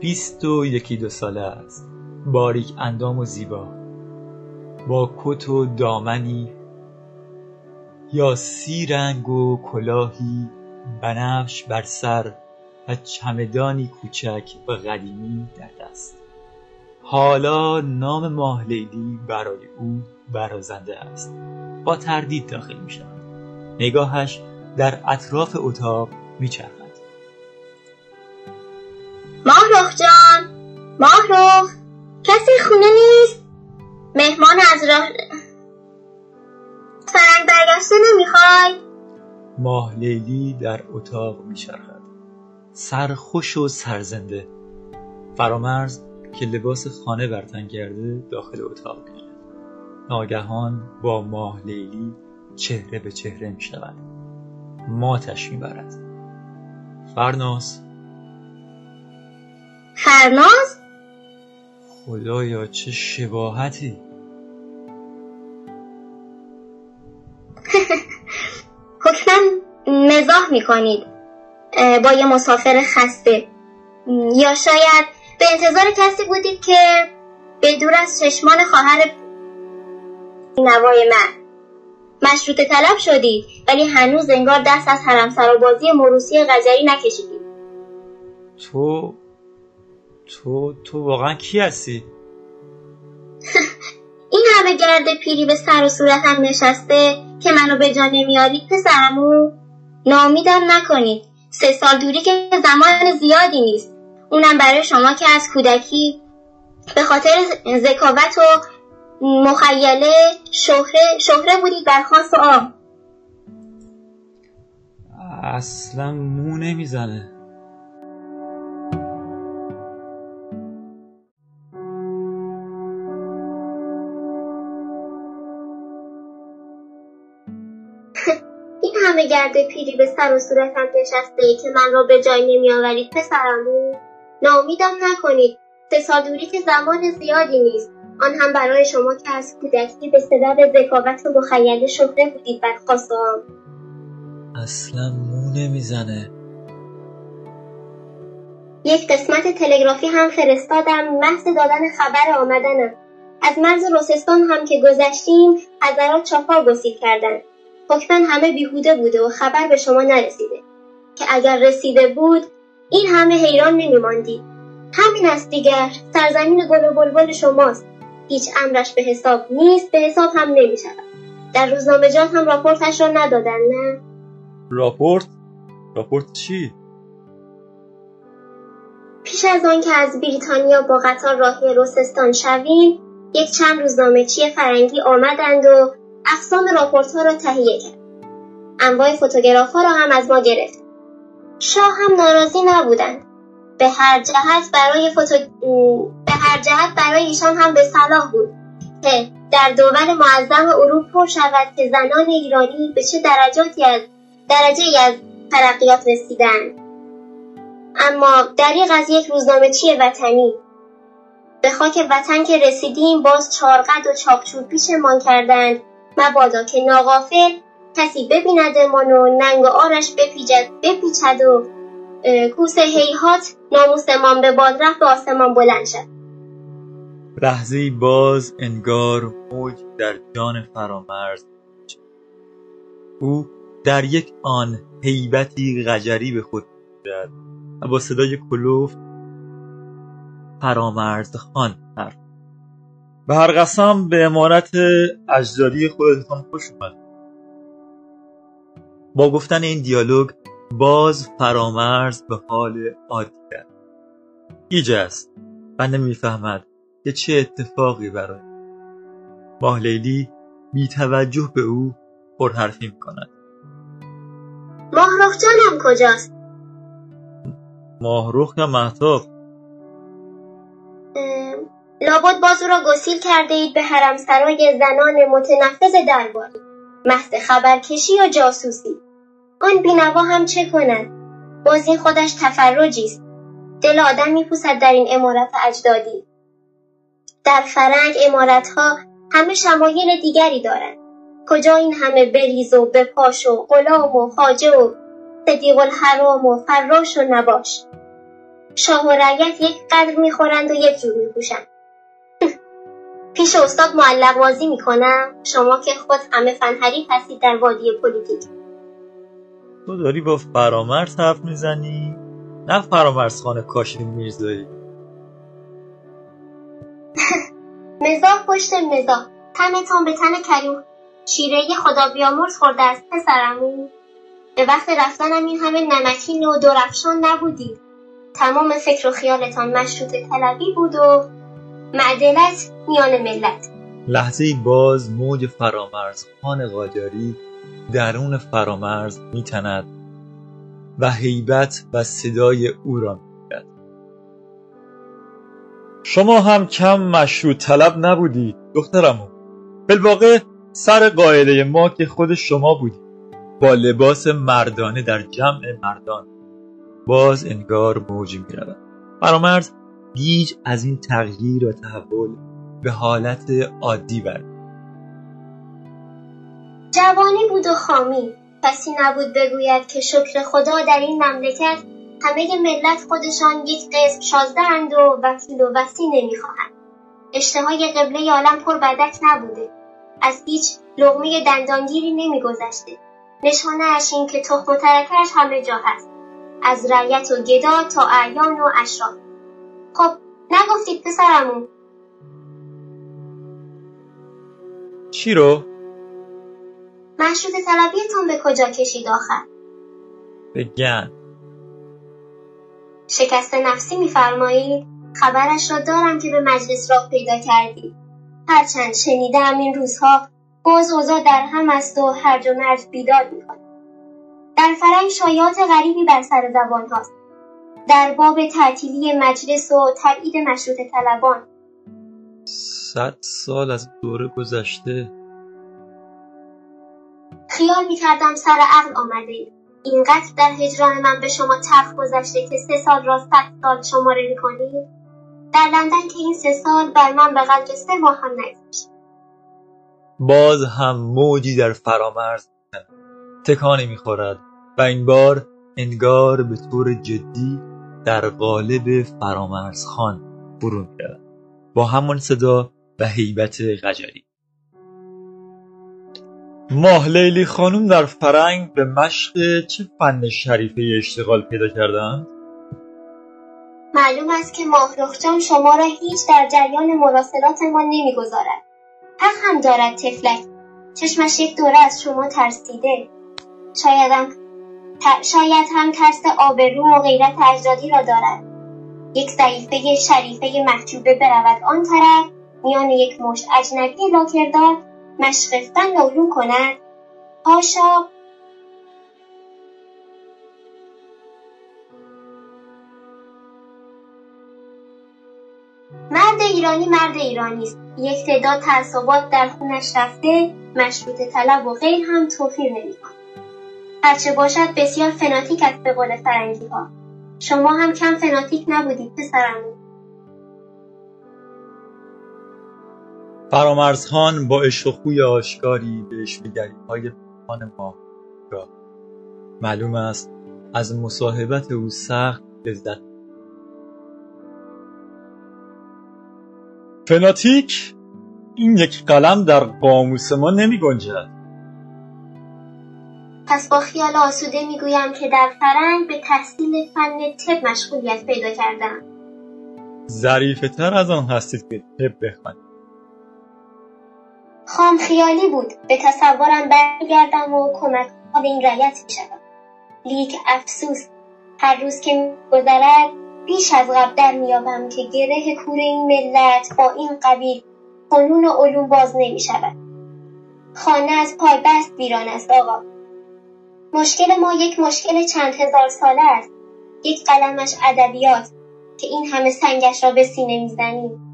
S1: بیست و یکی دو ساله است. باریک اندام و زیبا. با کت و دامنی یا سی رنگ و کلاهی بنفش بر سر و چمدانی کوچک و قدیمی در دست. حالا نام ماه لیلی برای او برازنده است. با تردید داخل می شود. نگاهش در اطراف اتاق می چرخد.
S7: ماهرخ جان ماهرخ کسی خونه نیست؟ مهمان از راه فرنگ برگشته نمی‌خوای؟
S1: ماه لیلی در اتاق می چرخد. سرخوش و سرزنده. فرامرز که لباس خانه برتن کرده داخل اتاق. ناگهان با ماه لیلی چهره به چهره می شود. ماتش می برد. فرناز.
S7: فرناز؟
S1: خدایا چه شباهتی.
S7: حکما مزاح می‌کنید با یه مسافر خسته. یا شاید به انتظار کسی بودید که به دور از چشمان خواهر نوای من. مشروط طلب شدید ولی هنوز انگار دست از حرم بازی مروسی غجری نکشیدید
S1: تو تو تو واقعا کی هستی؟
S7: این همه گرد پیری به سر و صورتم نشسته که منو به جا نمیارید پسرمو. نامیدم نکنید سه سال دوری که زمان زیادی نیست. اونم برای شما که از کودکی. به خاطر ذکاوت و مخیله شهره, شهره بودید در خاص و آم
S1: اصلا مو نمی‌زنه.
S7: این همه گرد پیری به سر و صورتم نشسته ای که من را به جای نمی آورید پسرمو ناامیدم نکنید. سه سال دوری که زمان زیادی نیست. آن هم برای شما که از کودکی به سبب ذکاوت و مخیله شهره بودید بر خاصام
S1: اصلا مو نمی‌زنه.
S7: یک قسمت تلگرافی هم فرستادم محض دادن خبر آمدنم. از مرز روسستان هم که گذشتیم حضرات چاپار گسیل کردن. حکما همه بیهوده بوده و خبر به شما نرسیده. که اگر رسیده بود این همه حیران نمیماندید. همین است دیگر سرزمین گل و بلبل شماست. هیچ امرش به حساب نیست به حساب هم نمی شود در روزنامه‌جات هم راپورتش را ندادن نه؟
S1: راپورت؟ راپورت چی؟
S7: پیش از آن که از بریتانیا با قطار راه روسستان شویم یک چند روزنامهچی فرنگی آمدند و اقسام راپورت ها را تهیه کرد انواع فوتوگراف ها را هم از ما گرفت شاه هم ناراضی نبودند. به هر جهت برای فوتو... به هر جهت برای ایشان هم به صلاح بود که در دول معظم اروپا پر شود که زنان ایرانی به چه درجاتی از درجه از ترقیات رسیدند. اما دریغ از یک روزنامه چی وطنی؟ به خاک وطن که رسیدیم باز چارقد و چاقچوب پیشمان کردند. مبادا که ناغافل کسی ببیندمان و ننگ و آرش بپیچد بپیچد و کوس هیهات ناموسمان به باد رفت به آسمان بلند شد.
S1: لحظه باز انگار موج در جان فرامرز او در یک آن هیبتی غجری به خود می‌گیرد و با صدای کلوف فرامرز خان حرف به هر قسم به امارت اجدادی خودتان خوش اومد. با گفتن این دیالوگ باز فرامرز به حال عادی کرد گیج است. و نمی‌فهمد که چه اتفاقی برای ماه لیلی بی توجه به او پرحرفی می‌کند.
S7: ماهرخ جانم کجاست؟
S1: ماهرخ یا محتاب؟
S7: لابد بازو را گسیل کرده اید به حرم سرای زنان متنفذ دربار. محض خبرکشی یا جاسوسی؟ آن بینوا هم چه کند؟ باز این خودش تفرجی است. دل آدم میپوسد در این امارت اجدادی. در فرنگ عمارتها همه شمایل دیگری دارند. کجا این همه بریز و بپاش و غلام و خواجه و صدیق الحرم و فراش و نباش؟ شاه و رعیت یک قدر می‌خورند و یک جور میپوشند. پیش استاد معلق بازی می‌کنم. شما که خود همه فن حریف هستید در وادی پلیتیک.
S1: تو داری با فرامرز حرف می‌زنی؟ نه فرامرز خانه کاشی میرزایی.
S7: مزاح پشت مزاح. تنتان به تن کریم. شیره خدا بیامرز خورده است پسرمو به وقت رفتنم این همه نمکین و درفشان نبودید تمام فکر و خیالتان مشروط طلبی بود و معدلت میان ملت.
S1: لحظه باز موج فرامرز خان قاجاری درون فرامرز میتند و هیبت و صدای او را می‌گیرد شما هم کم مشروط طلب نبودید دخترمو بالواقع سر قاعده ما که خود شما بودید با لباس مردانه در جمع مردان. باز انگار موج می‌رود. فرامرز گیج از این تغییر و تحول به حالت عادی برد
S7: جوانی بود و خامی. کسی نبود بگوید که شکر خدا در این مملکت همه ملت خودشان یک قسم شازدهاند و وکیل و وسی نمی‌خواهند. اشتهای قبله عالم پر بدک نبوده. از هیچ لغمه دندانگیری نمیگذشته. نشانه اش این که تخم و ترکش همه جا هست. از رعیت و گدا تا اعیان و اشراف خب نگفتید پسرمون.
S1: چی رو؟
S7: مشروط طلبیتون به کجا کشید آخر؟
S1: بگن.
S7: شکست نفسی میفرمایید؟ خبرش را دارم که به مجلس راه پیدا کردید هرچند شنیدم این روزها باز اوضاع در هم است و هرج و مرج بیداد می‌کند در فرنگ شایعات غریبی بر سر زبان هاست. در باب تعطیلی مجلس و تبعید مشروط طلبان.
S1: صد سال از دوره گذشته.
S7: خیال می‌کردم سر عقل آمده. اید اینقدر در هجران من به شما تلخ گذشته که سه سال را صد سال شماره می‌کنید؟ در لندن که این سه سال بر من به قدر سه ماه هم نگذشت.
S1: باز هم موجی در فرامرز تکانی می‌خورد و این بار انگار به طور جدی در قالب فرامرز خان می‌رود. با همان صدا و هیبت قجری. ماه لیلی خانم در فرنگ به مشق چه فن شریفه اشتغال پیدا کردند؟
S7: معلوم است که ماهرخ جان شما را هیچ در جریان مراسلات ما نمی‌گذارد. حق هم دارد تفلک چشمش یک دوره از شما ترسیده. شاید هم, ت... شاید هم ترس آبرو و غیرت اجدادی را دارد. یک ضعیفه شریفه محجوبه برود. آن طرف میان یک مشت اجنبی لاکردار مشق فن علوم کند. هاشا مرد ایرانی مرد ایرانی است. یک تعداد تعصبات در خونش رفته مشروط طلب و غیر هم توفیر نمی‌کند. هرچه باشد بسیار فناتیک است به قول فرنگی ها شما هم کم فناتیک نبودید پسرم.
S1: فرامرزخان با عشق و خوی آشکاری به اشوهگری های خان ما معلوم است از مصاحبت او سخت لذت؟ فناتیک این یک قلم در قاموس ما نمی گنجد.
S7: پس با خیال آسوده می‌گویم که در فرنگ به تحصیل فن طب مشغولیت پیدا کردم.
S1: ظریفه تر از آن هستید که طب بخوانید
S7: خام خیالی بود به تصورم برگردم و کمک به این رایت می. لیک افسوس هر روز که گذرد بیش از قبل در میابم که گره کور این ملت با این قبیل فنون و علوم باز نمی شود. خانه از پای بست ویران است آقا. مشکل ما یک مشکل چند هزار ساله است. یک قلمش ادبیات که این همه سنگش را به سینه می‌زنیم.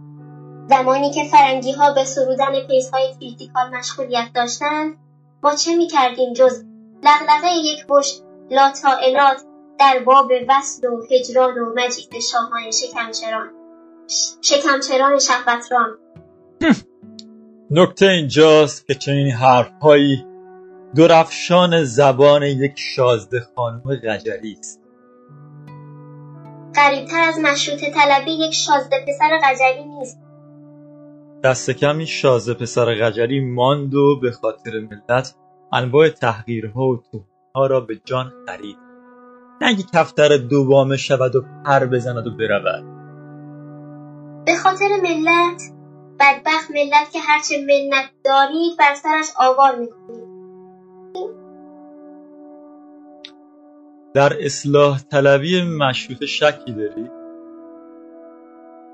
S7: زمانی که فرنگی ها به سرودن پیس های critical مشغولیت داشتند ما چه می کردیم جز لقلقه یک بش لاتائلات در باب وصل و هجران و مجید شاهان شکمچران شکمچران شهوتران؟
S1: نکته اینجاست که چنین حرفهایی درفشان زبان یک شازده خانم قجری است.
S7: قریبتر از مشروط طلبی یک شازده پسر قجری نیست.
S1: دست کمی شازده پسر قجری ماند و به خاطر ملت انواع تحقیرها و توهینها را به جان خرید. نگی کفتر دوبامه شود و پر بزند و برود.
S7: به خاطر ملت بدبخت ملت که هرچه منت دارید بر سرش آوار می‌کنید
S1: در اصلاح طلبی مشروط شکی داری؟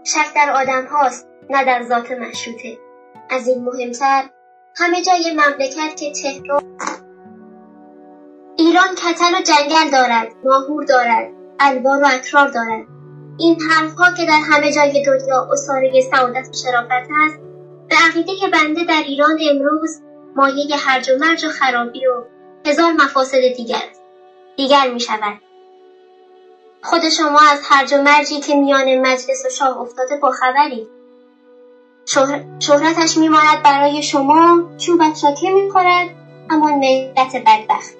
S7: شک در آدم هاست. نه در ذات مشروطه. از این مهمتر همه جای مملکت که تهران ایران کتل و جنگل دارد ماهور دارد الوار و اکرار دارد. این حرفها که در همه جای دنیا اصاره سعادت و شرافت است به عقیده که بنده در ایران امروز مایه هرج و مرج و خرابی و هزار مفاسد دیگر است. دیگر می شود خود شما از هرج و مرجی که میان مجلس و شاه افتاده با خبری. شهرتش میماند برای شما چوبت را که می‌خورد همان ملت بدبخت.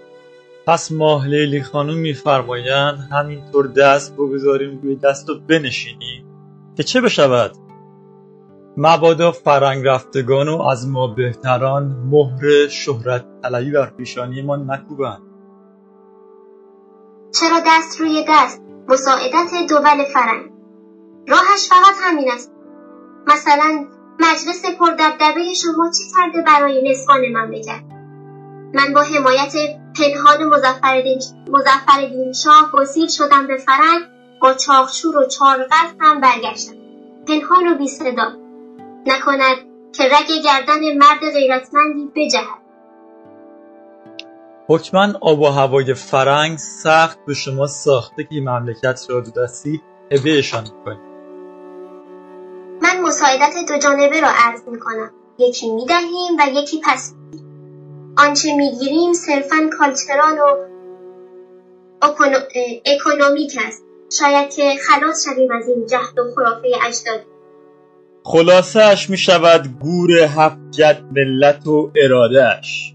S1: پس ماه لیلی خانم میفرمایند همینطور دست بگذاریم روی دست و بنشینیم که چه بشود؟ مبادا فرنگ رفتگان و از ما بهتران مهر شهرت طلبی بر پیشانی ما نکوبند.
S7: چرا دست روی دست؟ مساعدت دول فرنگ. راهش فقط همین است. مثلا مجلس پردبدبه شما چه کرده برای نسخان مملکت من با حمایت پنهان مزفر شاه گسیل شدم به فرنگ با چاخشور و چارقد هم برگشتم. پنهان و بی صدا. نکند که رگ گردن مرد غیرتمندی بجهد.
S1: حکما آب و هوای فرنگ سخت به شما ساخته که مملکت را دو دستی هبهشان کنید
S7: من مساعدت دو جانبه را عرض می کنم یکی می دهیم و یکی پس. آنچه می گیریم صرفا کالچران و اکونومیک است. شاید که خلاص شویم از این جهد و خرافه اجداد.
S1: خلاصه اش می شود گور هفت جد ملت و ارادهش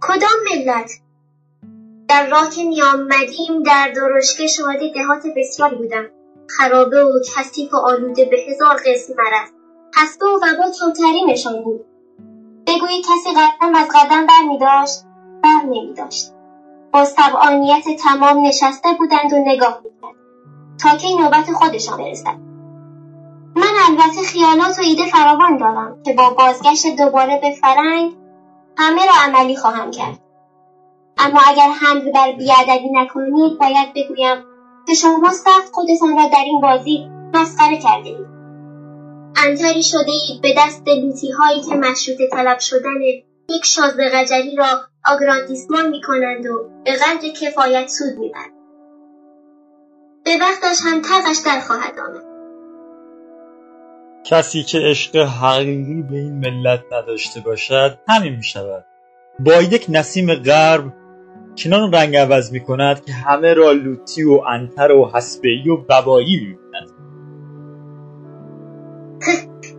S7: کدام ملت؟ در راه که می آمدیم در درشکه شاهد دهات بسیاری بودم. خرابه و کثیف و آلوده به هزار قسم مرض هسته و وبا کمترینشان بود. بگویید کسی قدم از قدم بر می داشت بر نمی داشت با سبعانیت تمام نشسته بودند و نگاه می‌کرد. تا که نوبت خودشان برسد؟ من البته خیالات و ایده فراوان دارم که با بازگشت دوباره به فرنگ همه را عملی خواهم کرد. اما اگر حمل بر بیادبی نکنید باید بگویم که شما سخت خودتان را در این بازی مسخره کرده اید انتری شده اید به دست لوتی هایی که مشروط طلب شدن یک شازده قجری را آگرانتیسمان می کنند و به قدر کفایت سود می برند. به وقتش هم تقش در خواهد آمد.
S1: کسی که عشق حقیقی به این ملت نداشته باشد همین می شود با یک نسیم غرب چنان رنگ عوض می کند که همه را لوتی و انتر و حسبهی و ببایی می بیند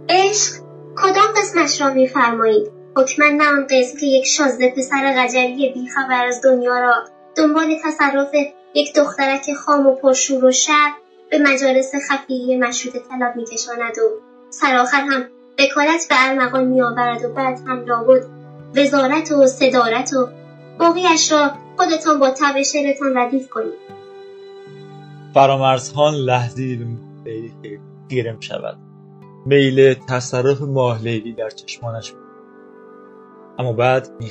S7: عشق کدام قسمش را میفرمایید؟ حکما نه آن قسم که یک شازده پسر قجری بیخبر از دنیا را دنبال تصرف یک دخترک خام و پرشور و شر به مجالس خفیه مشروط طلب میکشاند و سرآخر هم وکالت به ارمغان میآورد و بعد هم لابد وزارت و صدارت و باقیش را خودتان با تب شعرتان ردیف کنید.
S1: فرامرزخان لحظی خیره شود. میل تصرف ماه لیلی در چشمانش می اما بعد می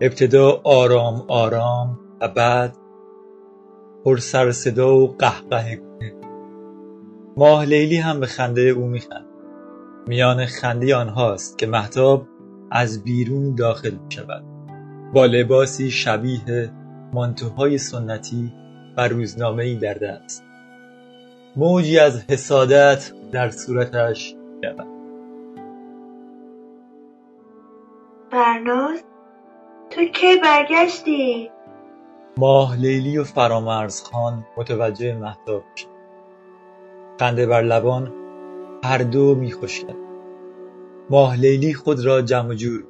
S1: ابتدا آرام آرام و بعد پر سر صدا و قهقه کنه ماه لیلی هم به خنده او میخند. میان خنده آنهاست که محتاب از بیرون داخل شود با لباسی شبیه مانتوهای سنتی و روزنامه در دست. موجی از حسادت در صورتش رود
S3: فرناز تو کی برگشتی؟
S1: ماه لیلی و فرامرز خان متوجه محتاب شد. خنده بر لبان هر دو میخشکد ماه لیلی خود را جمع جور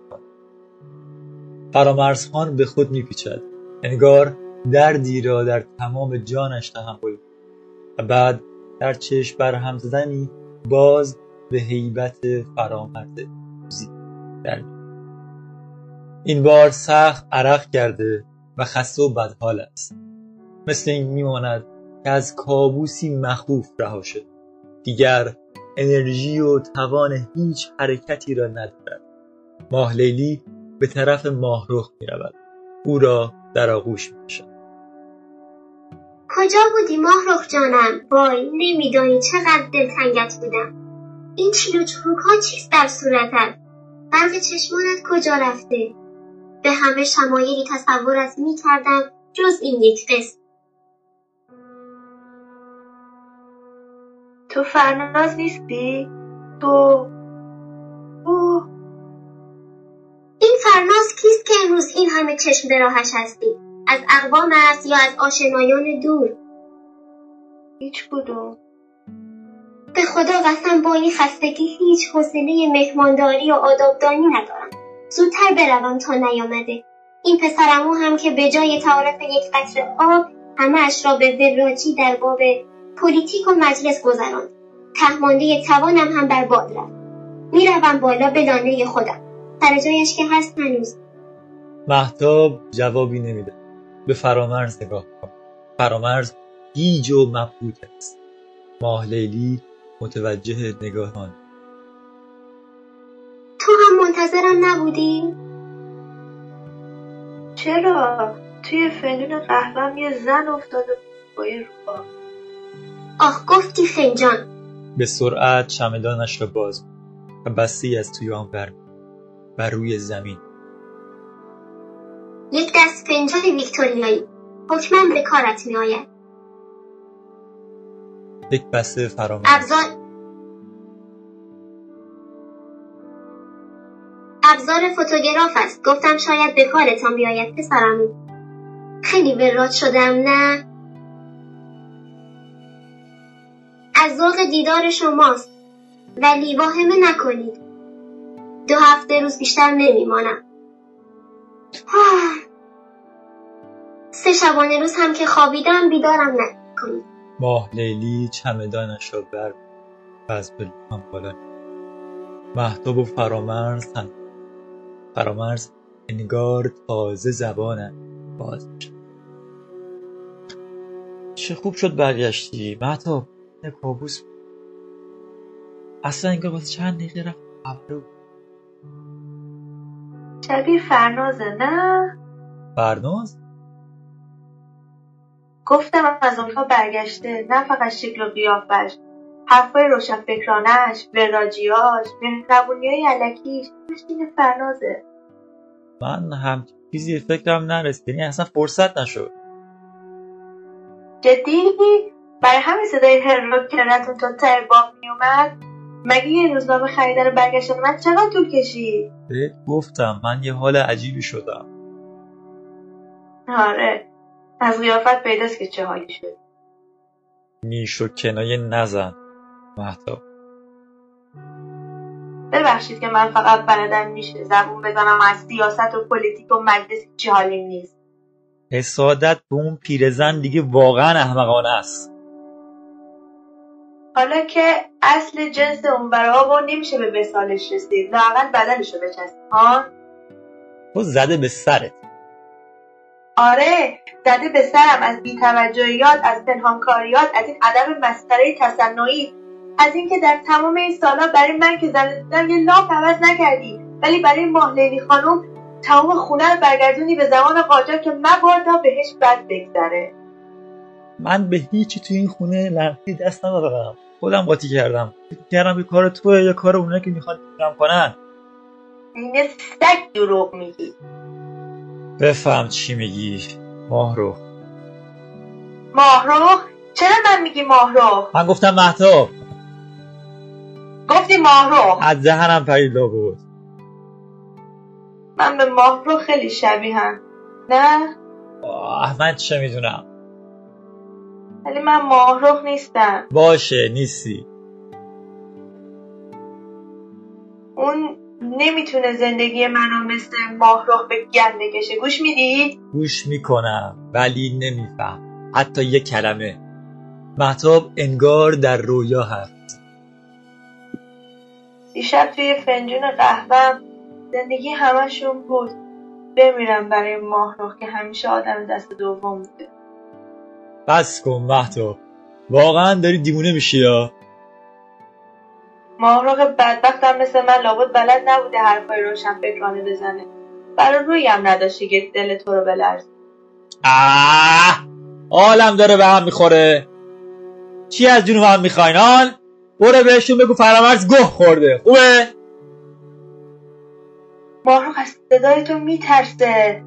S1: فرامرز خان به خود میپیچد. انگار دردی را در تمام جانش تحمل و بعد در چشم بر هم زدنی باز به هیبت فرامرز روزی در این بار سخت عرق کرده و خسته و بدحال است. مثل این میماند که از کابوسی مخوف رها شد. دیگر انرژی و توان هیچ حرکتی را ندارد. ماه لیلی به طرف ماهرخ می رود او را در آغوش می کشد
S7: کجا بودی ماهرخ جانم؟ وای نمیدانی چقدر دلتنگت بودم. این چین و ها چیست در صورتت؟ برق چشمانت کجا رفته؟ به همه شمایلی تصورت می‌کردم جز این یک قسم.
S3: تو فرناز نیستی؟ تو
S7: این فرناز کیست که امروز این همه چشم به راهش هستی؟ از اقوام است یا از آشنایان دور؟
S3: هیچ کدوم.
S7: به خدا قسم با این خستگی هیچ حوصله مهمانداری و آدابدانی ندارم. زودتر بروم تا نیامده. این پسرعمو هم که به جای تعارف یک قطره آب همهاش را به وراجی در باب پلیتیک و مجلس گذراند. تهمانده توانم هم بر باد رفت. می‌روم بالا به لانه خودم. سر جایش که هست هنوز.
S1: مهتاب جوابی نمیده. به فرامرز نگاه کن. فرامرز گیج و مبهوت است ماه لیلی متوجه نگاه آن
S7: تو هم منتظرم نبودی؟
S3: چرا؟ توی فنجون قهوهم یه زن افتاده با یه
S7: آخ گفتی فنجان.
S1: به سرعت چمدانش را باز و بسته از توی آن بر و روی زمین.
S7: یک دست فنجان ویکتوریایی. حکما به کارت می آید
S1: یک بسته فرامرز
S7: ابزار ابزار فوتوگراف است. گفتم شاید به کارتان بیاید پسرمو خیلی وراج شدم نه؟ از ذوق دیدار شماست. ولی واهمه نکنید. دو هفته روز بیشتر نمیمانم. سه شبانه روز هم که خوابیدم بیدارم نکنید
S1: ماه لیلی چمدانش را بر و از بلکان بالا محتاب و فرامرز هم. فرامرز انگار تازه زبانه باز. چه خوب شد برگشتی. محتاب کابوس. اصلا انگار واسه چند دقیقه رفت ابرو.
S3: شبیه فرنازه نه؟
S1: فرناز؟
S3: گفتم از اروپا برگشته نه فقط شکل و قیافش. حرفای روشنفکرانش وراجیاش مهربونیهای علکیش این فرنازه.
S1: من هم چیزی فکرم نرسید یعنی اصلا فرصت نشد.
S3: جدی؟ برای همین صدای هرلوکرتون تا ته باب میومد مگه یه روزنامه خریدن برگشتن من چقدر طول کشید؟
S1: بهت گفتم من یه حال عجیبی شدم.
S3: آره از قیافت پیداست که چه حالی شد.
S1: نیش و کنایه نزن مهتاب.
S3: ببخشید که من فقط بلدم نیش زبون بزنم از سیاست و پلیتیک و مجلس چی حالیم نیست.
S1: حسادت به اون پیرزن دیگه واقعا احمقانه است.
S3: حالا که اصل جنس اون برای نمیشه به مثالش رسید. لااقل بدنشو بچسب ها؟
S1: تو زده به سرت.
S3: آره زده به سرم. از بیتوجهیات از پنهانکاریات از این عدم مسخره تصنعی. از اینکه در تمام این سالا برای من که زنده دیدم یه لاف عوض نکردی. ولی برای ماه لیلی خانم تمام خونه رو برگردونی به زمان قاجار که مبادا بهش بد بگذره.
S1: من به هیچی تو این خونه لعنتی دست ندادم خودم قاطی کردم. کردم به کار توه یا کار اونه که می‌خوان کم کنن.
S3: این سگ دروغ میگی.
S1: بفهم چی میگی. ماهرو
S3: ماهروخ چرا من میگی ماهروخ
S1: من گفتم مهتاب.
S3: گفتی ماهروخ
S1: از دهنم پریدا بود
S3: من به ماهروخ خیلی شبیهم نه؟
S1: آه من چه می‌دونم؟
S3: ولی من ماهروخ نیستم.
S1: باشه نیستی.
S3: اون نمی‌تونه زندگی منو مثل ماهروخ به گند بکشه. گوش میدی؟
S1: گوش می‌کنم ولی نمیفهم. حتی یه کلمه. محتاب انگار در رویا هست.
S3: دیشب توی فنجون قهوهم زندگی همشون بود. بمیرم برای ماهروخ که همیشه آدم دست دوم بوده.
S1: بس کن محتاب واقعا داری دیوونه میشی یا؟
S3: ماهروخ بدبختم مثل من لابد بلد نبوده حرفای روشن فکرانه بزنه. برای رویم نداشتی که دل تو رو بلرز
S1: آه! حالم داره به هم می‌خوره. چی از جون هم می‌خواین آن برو بهشون بگو فرامرز گه خورده. خوبه؟
S3: ماهروخ از صدای تو میترسه.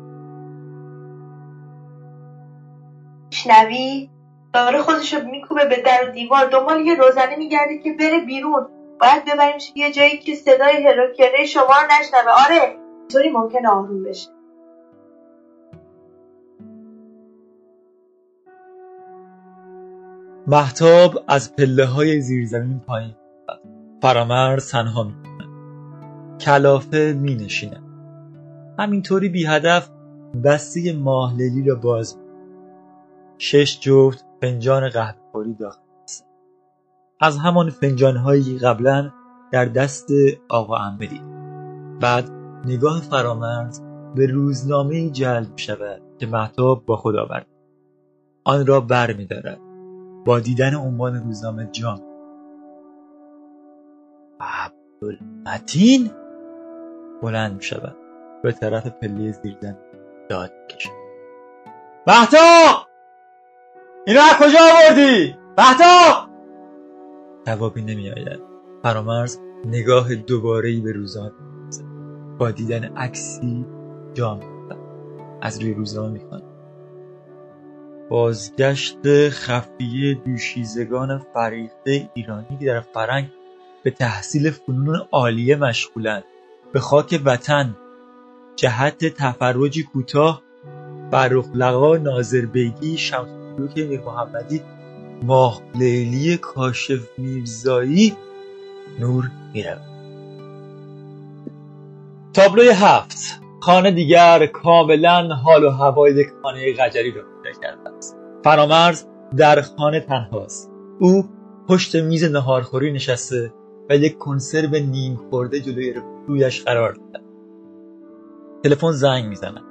S3: میشنوی؟ داره خودشو میکوبه به در و دیوار. دنبال یه روزنه میگرده که بره بیرون. باید ببریمش یه جایی که صدای هروکره شما رو نشنوه. آره. طوری ممکنه آروم بشه.
S1: محتاب از پله های زیرزمین پایین. فرامرز تنها میمونه کلافه می نشینه همینطوری بی هدف بسته ماهلیلی را باز شش جفت فنجان قهوه‌خوری داخل است از همان فنجان هایی قبلا در دست آقا دید بعد نگاه فرامرز به روزنامه جلب شود که محتاب با خود آورد. آن را بر می دارد. با دیدن عنوان روزنامه جان. عبدالمتین؟ بلند می شود. به طرف پله زیردن داد کشد. مهتاب! اینو از کجا آوردی؟ مهتاب جوابی نمی آید فرامرز نگاه دوباره به روزنامه می‌اندازد. با دیدن عکسی جا می‌افتد. از روی روزنامه می‌خواند. بازگشت خفیه دوشیزگان فریخته ایرانی که در فرنگ به تحصیل فنون عالیه مشغولند. به خاک وطن جهت تفرجی کوتاه فرخ لقا ناظر بیگی شمس میر محمدی ماه لیلی کاشف میرزایی نور می‌رود تابلوی هفت. خانه دیگر کاملا حال و هوای یک خانه قجری را پیدا کرده است. فرامرز در خانه تنهاست. او پشت میز نهارخوری نشسته و یک کنسرو نیم خورده جلوی رویش قرار داده. تلفن زنگ می‌زند.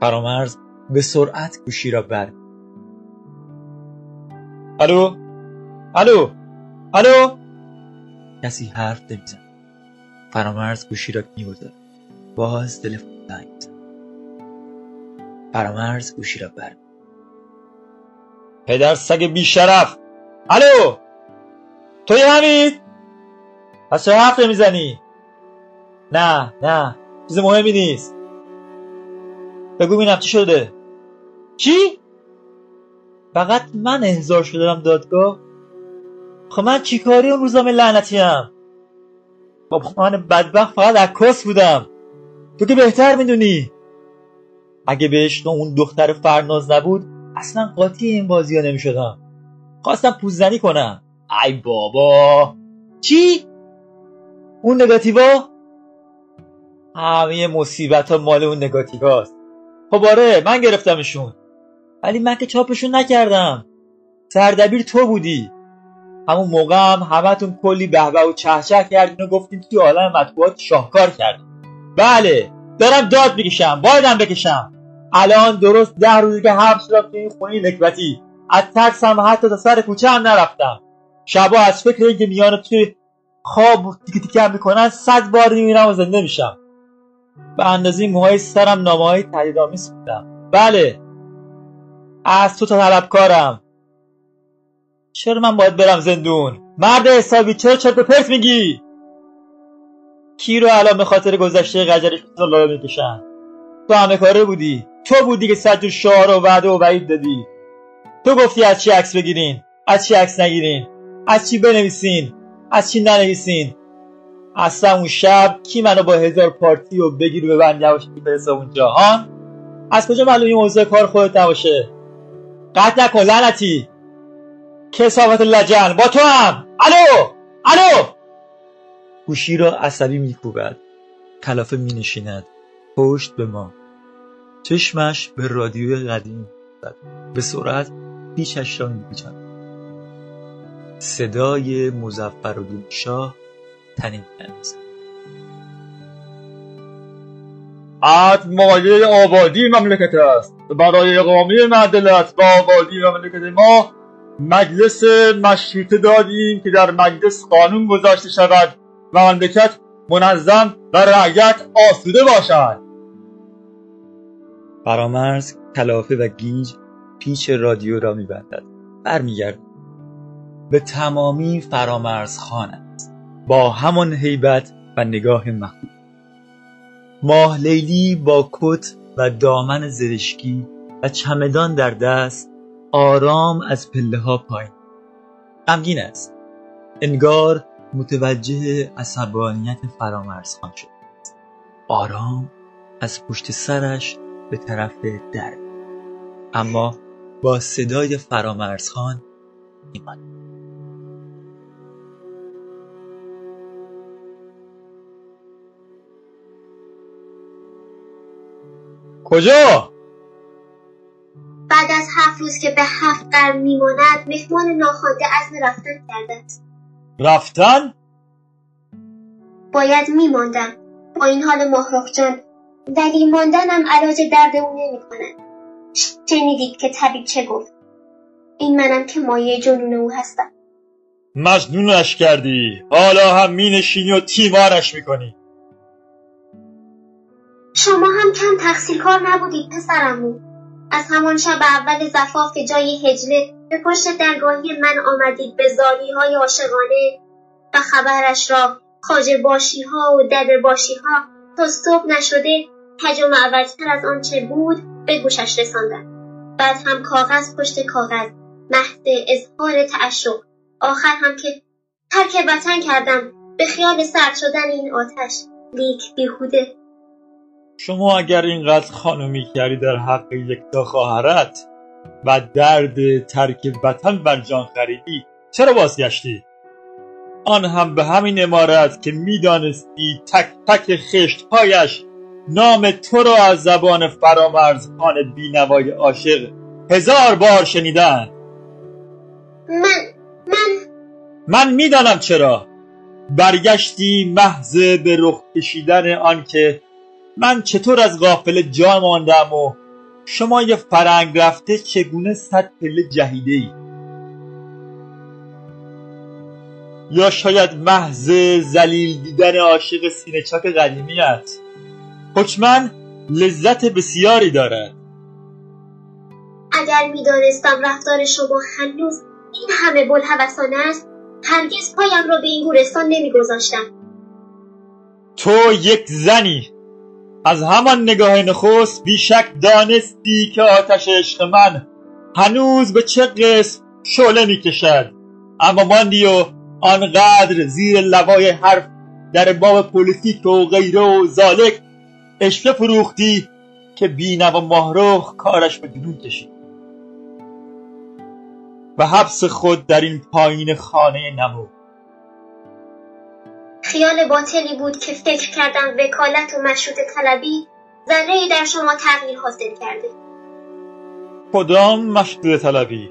S1: فرامرز به سرعت گوشی را بر الو؟ الو؟ الو؟ کسی حرف نمی‌زند فرامرز گوشی را می‌گذارد باز تلفن زنگ می‌زند فرامرز گوشی را بر پدر سگ بیشرف. الو؟ توی حمید پس چه حرف می‌زنی نه نه چیز مهمی نیست. بگو بینم چی شده. چی؟ فقط من احضار شدم دادگاه. خب من چیکاری اون روزام لعنتی هم بابا من بدبخت فقط عکاس بودم. تو که بهتر می‌دونی. اگه بهش اون دختر فرناز نبود اصلا قاطی این بازی ها نمی‌شدم. خواستم پوزنی کنم. ای بابا. چی؟ اون نگاتیوا؟ همه مصیبت ها مال اون نگاتیو هاست خب آره من گرفتمشون. ولی من که چاپشون نکردم. سردبیر تو بودی. همون موقع هم همتون کلی بهبه و چهچه کردین و گفتین توی عالم مطبوعات شاهکار کردین. بله دارم داد می‌کشم بایدم بکشم. الان درست ده روزی که حبس شدم توی این خونه نکبتی از ترسم حتی تا سر کوچه هم نرفتم. شبا از فکر اینکه میان توی خواب تیکه تیکه می‌کنن صد بار میمیرم و زنده میشم. به اندازه موهای سرم نامه های تهدیدآمیز بودم. بله از تو طلبکارم. چرا من باید برم زندون؟ مرد حسابی چرا چرت و پرت میگی؟ کی رو الان به خاطر گذشته قجرش لابه می‌کشن؟ تو همه کاره بودی. تو بودی که صد شعار و وعده و وعید دادی. تو گفتی از چی عکس بگیرین؟ از چی عکس نگیرین؟ از چی بنویسین؟ از چی ننویسین؟ اصلا اون شب کی منو با هزار پارتی و بگیر و ببند یواشکی برسه اون جهان از کجا معلوم این موضوع کار خودت نباشه؟ قطع نکن لعنتی. کسافت لجن با تو هم. الو الو. گوشی را عصبی میکوبد کلافه مینشیند. پشت به ما. چشمش به رادیوی قدیم زد. به سرعت پیشش را میپیچد صدای مزفر و شاه تنین می‌زد عد مایه آبادی مملکت است. برای اقامه معدلت با آبادی مملکت ما مجلس مشروطه دادیم که در مجلس قانون گذاشته شود. و مملکت منظم و رعیت آسوده باشد. فرامرز کلافه و گیج پیچ رادیو را میبندد. برمیگرد به تمامی فرامرز خان با همان هیبت و نگاه مخوب ماه لیلی با کت و دامن زرشکی و چمدان در دست آرام از پله ها پایین. غمگین است. انگار متوجه عصبانیت فرامرز خان شد. آرام از پشت سرش به طرف در. اما با صدای فرامرز خان ایمان کجا؟
S7: بعد از هفت روز که به هفت قرن میماند مهمان ناخوانده عزم رفتن کرده است
S1: رفتن؟
S7: باید میماندم با این حال ماهرخ جان ولی ماندنم علاج درد او نمی‌کند. شنیدید که طبیب چه گفت؟ این منم که مایه جنون او هستم.
S1: مجنونش کردی. حالا هم مینشینی و تیمارش می‌کنی.
S7: شما هم کم تقصیر کار نبودید پسرمو. از همان شب اول زفاف که جای هجله به پشت درگاهی من آمدید به زاری های عاشقانه و خبرش را خاجه باشی ها و دد باشی ها تا صبح نشده کج و معوجتر از آنچه بود به گوشش رساندم بعد هم کاغذ پشت کاغذ محض اظهار تعشق. آخر هم که ترک وطن کردم به خیال سرد شدن این آتش. لیک بیهوده.
S1: شما اگر اینقدر خانمی کردی در حق یکتا خواهرت و درد ترک وطن بر جان خریدی چرا بازگشتی؟ آن هم به همین امارت که می‌دانستی تک تک خشتهایش نام تو را از زبان فرامرز خان بینوای عاشق هزار بار شنیدن.
S7: من من
S1: من می‌دانم چرا. برگشتی محض به رخ کشیدن آن که من چطور از غافل جا ماندم و شما یه فرنگ رفته چگونه صد پله جهیده ای یا شاید محض زلیل دیدن عاشق سینه چاک قدیمیت حکمن لذت بسیاری دارد.
S7: اگر می‌دانستم رفتار شما هنوز این همه بوالهوسانه است هرگز پایم را به این گورستان نمیگذاشتم.
S1: تو یک زنی. از همان نگاه نخست بیشک دانستی که آتش عشق من هنوز به چه قسم شعله می‌کشد. اما ماندی و آنقدر زیر لوای حرف در باب پلیتیک و غیره و ذالک اشوه فروختی که بینم و ماهرخ کارش به جنون کشید. و حبس خود در این پایین خانه نمو
S7: خیال باطلی بود که فکر کردم وکالت و مشروط طلبی ذره در شما تغییر حاصل کرده.
S1: کدام مشروط طلبی؟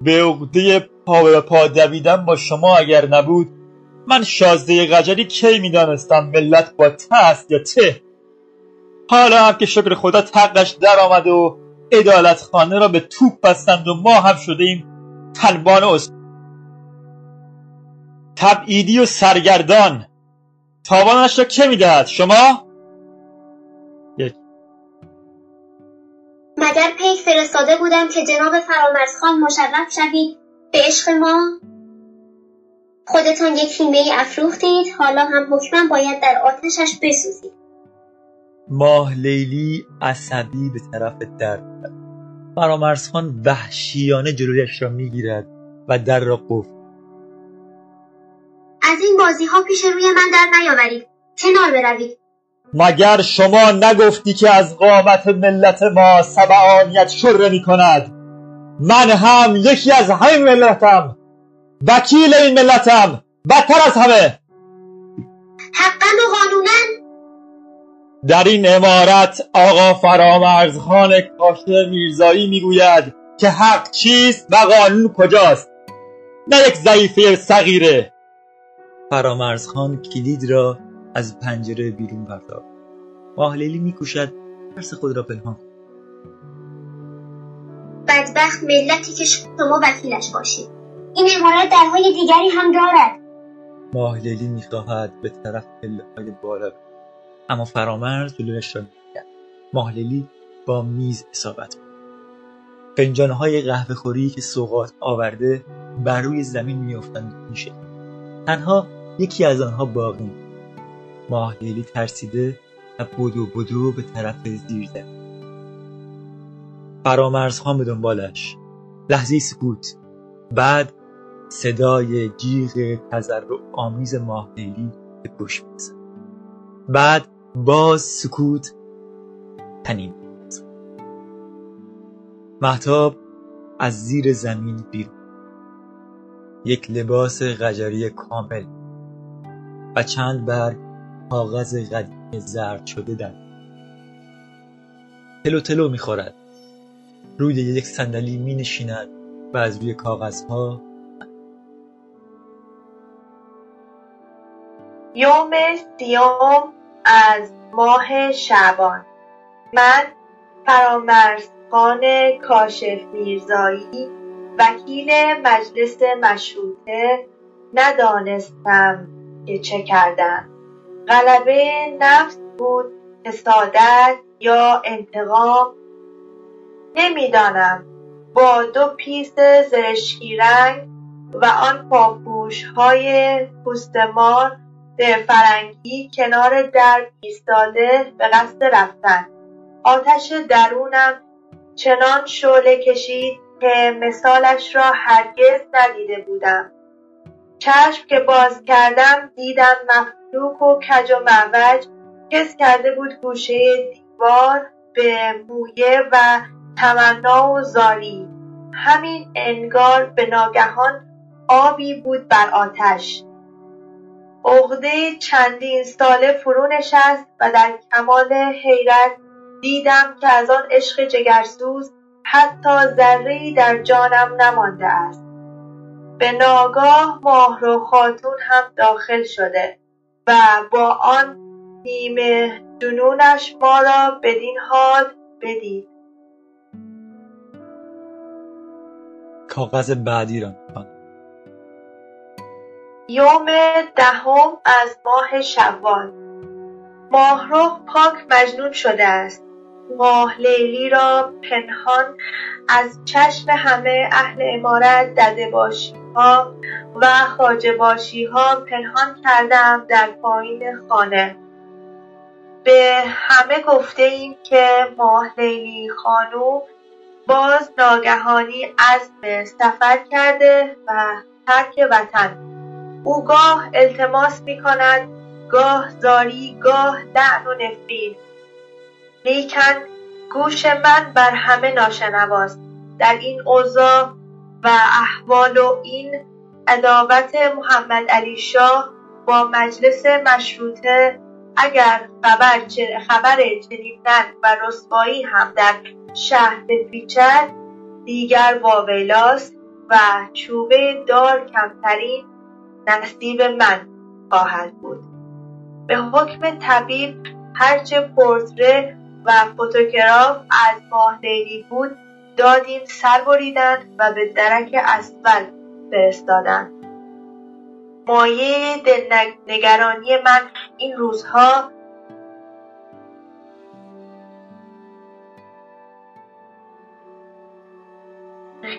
S1: به عقده پا به پا دویدن با شما اگر نبود من شازده قجری کی می‌دانستم ملت با ته است یا ته؟ حالا هم که شکر خدا تقش در آمد و ادالت خانه را به توپ بستند و ما هم شده ایم تنبان تبعیدی و سرگردان. تاوانش را که می‌دهد؟ شما؟ یک.
S7: مگر پیک فرستاده بودم که جناب فرامرزخان مشرف شوید به عشق ما؟ خودتان یک هیمه ای افروختید حالا هم حکما باید در آتشش بسوزید.
S1: ماه لیلی عصبی به طرف در می‌رود. فرامرزخان وحشیانه جلویش را می‌گیرد و در را قفل
S7: از این بازی ها پیش روی من در نیاورید. کنار بروید.
S1: مگر شما نگفتی که از قامت ملت ما سبعانیت شره می کند من هم یکی از همین ملتم. وکیل این ملتم. بدتر از همه.
S7: حقا و قانونا.
S1: در این امارت آقا فرامرزخان کاشته میرزایی می‌گوید که حق چیست و قانون کجاست. نه یک ضعیفه صغیره. فرامرزخان کلید را از پنجره بیرون پرتاب ماهلیلی میکوشد ترس خود را پنهان کند.
S7: بدبخت ملتی که شما وکیلش باشید. این امارت درهای دیگری هم دارد.
S1: ماهلیلی می‌خواهد به طرف پله های بالا. اما فرامرز جلویش را می‌گیرد ماهلیلی با میز اصابت. فنجانهای قهوه خوری که سوغات آورده بر روی زمین میافتند میشه تنها یکی از آنها باقی ماند. ماهلیلی ترسیده و بدو بدو به طرف زیر زمین فرامرزخان به دنبالش. لحظه سکوت. بعد صدای جیغ تضرع آمیز ماهلیلی به گوش می‌رسد بعد باز سکوت تنین محتاب از زیر زمین بیرون. یک لباس قجری کامل. و چند برگ کاغذ قدیمی زرد شده در تلو تلو می‌خورد. روی یک صندلی می نشیند و از روی کاغذها
S3: یوم سیوم از ماه شعبان. من فرامرزخان کاشف میرزایی وکیل مجلس مشروطه ندانستم چه کردم غلبه نفس بود حسادت یا انتقام نمی‌دانم. با دو پیس زرشکی رنگ و آن پاپوش های پوستمار فرنگی کنار در ایستاده به قصد رفتن. آتش درونم چنان شعله کشید که مثالش را هرگز ندیده بودم. چشم که باز کردم دیدم مفلوک و کج و معوج کس کرده بود گوشه دیوار به مویه و تمنا و زاری. همین انگار به ناگهان آبی بود بر آتش. عقده چندین ساله فرو نشست و در کمال حیرت دیدم که از آن عشق جگرسوز حتی ذرهای در جانم نمانده است. به ناگاه ماهرو خاتون هم داخل شده و با آن نیمه جنونش ما را بدین حال بدید.
S1: کاغذ بعدی را.
S3: یوم دهم از ماه شوال. ماهرخ پاک مجنون شده است. ماه لیلی را پنهان از چشم همه اهل امارت دده باشی و خاجه باشی ها پنهان کردم در پایین خانه. به همه گفته ایم که ماه لیلی خانو باز ناگهانی عزم سفر کرده و ترک وطن. او گاه التماس می کند گاه زاری گاه لعن و نفرین. لیکن گوش من بر همه ناشنواست. در این اوضاع و احوال و این عداوت محمد علی شاه با مجلس مشروطه اگر خبر, خبر چنین و رسوایی هم در شهر بپیچد دیگر واویلاست و چوبه دار کمترین نصیب من خواهد بود. به حکم طبیب هرچه پورتره و فوتوگراف از ماه لیلی بود دادیم سر بریدند و به درک اسفل فرستادند مایه دلنگرانی من این روزها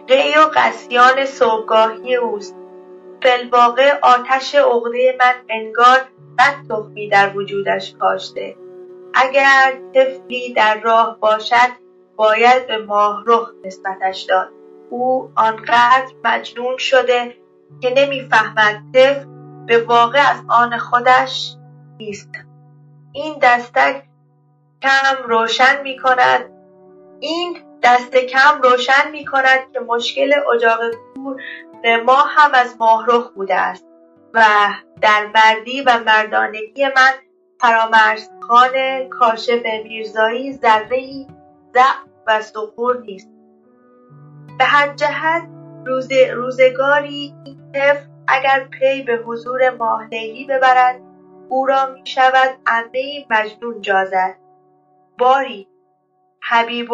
S3: قی و قسیان صبحگاهی اوست. فی‌الواقع آتش عقده من انگار بد تخمی در وجودش کاشته. اگر طفلی در راه باشد باید به ماهرخ نسبتش داد. او آنقدر مجنون شده که نمی‌فهمد طفل به واقع از آن خودش نیست. این دستک کم روشن می کند این دست کم روشن می کند که مشکل اجاق کور ما هم از ماهرخ بوده است. و در مردی و مردانگی من فرامرزخان کاشف میرزایی ذرهای ضعف و سقور نیست. به هر جهت روزگاری این طفل اگر پی به حضور ماه لیلی ببرد او را می شود عمه مجنون جازد. باری حبیب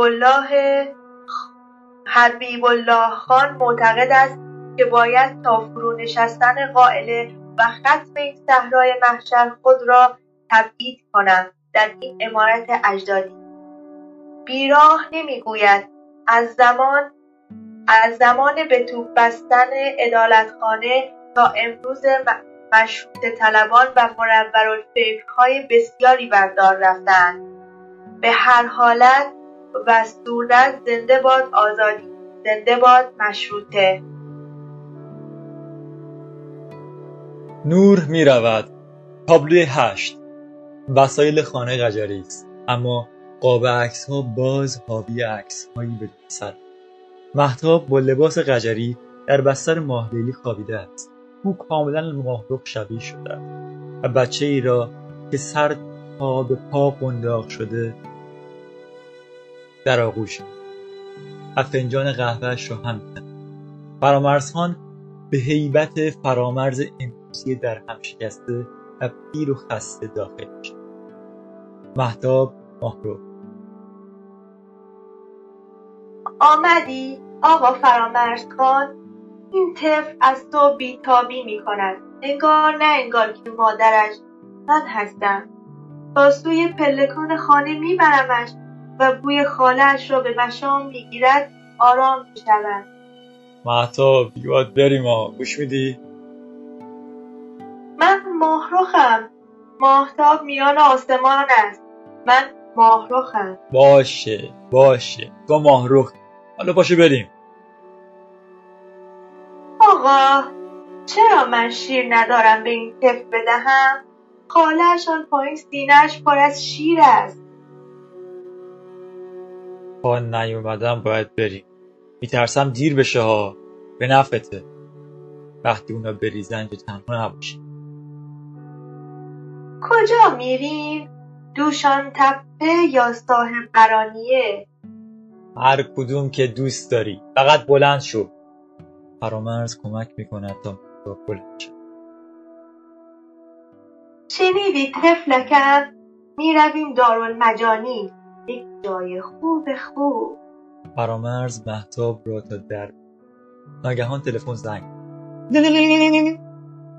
S3: الله خان معتقد است که باید تا فرونشستن قائله و ختم این صحرای محشر خود را تبعید کنم در این امارت اجدادی. بیراه نمی‌گوید. از زمان از زمان به توپ بستن عدالتخانه تا امروز مشروط طلبان و منورالفکرهای بسیاری بردار رفتند به هر حالت و صورت زنده باد آزادی زنده باد مشروطه.
S1: نور می رود تابلوی هشت. وسایل خانه قجری است اما قاب عکس ها باز حاوی عکس هایی به سر. محتاب با لباس قجری در بستر ماهلیلی خوابیده است. او کاملا ماهرخ شبیه شده و بچه ای را که سر تا به پا قنداق شده در آغوش و فنجان قهوهش را هم فرامرزخان به هیبت فرامرز امروزی در هم شکسته و پیر و خسته داخل شد محتاب ماهرو
S3: آمدی؟ آقا فرامرز خان این طفل از تو بیتابی می کند انگار نه انگار که مادرش من هستم. تا سوی پلکان خانه میبرمش و بوی خالهاش را به مشام می‌گیرد آرام می‌شود.
S1: محتاب یاد بریم ما گوش میدی؟
S3: من ماهرخم. ماهتاب میان آسمان است. من ماهرخم.
S1: باشه باشه. تو ماهرخ. حالا باشه بریم.
S3: آقا چرا من شیر ندارم به این طفل بدهم؟ خالهاش آن پایین سینهاش پر از شیر است.
S1: با نیومدم باید بریم. میترسم دیر بشه ها. به نفته وقتی اونا بریزن که تنها نباشی.
S3: کجا میریم؟ دوشان تپه یا صاحب قرانیه؟
S1: هر کدوم که دوست داری. فقط بلند شو. فرامرز کمک می‌کند تا بلند شد
S3: شنیدی؟ طفلکم می‌رویم دارالمجانی. یک جای خوب خوب.
S1: فرامرز محتاب را تا در ناگهان تلفن زنگ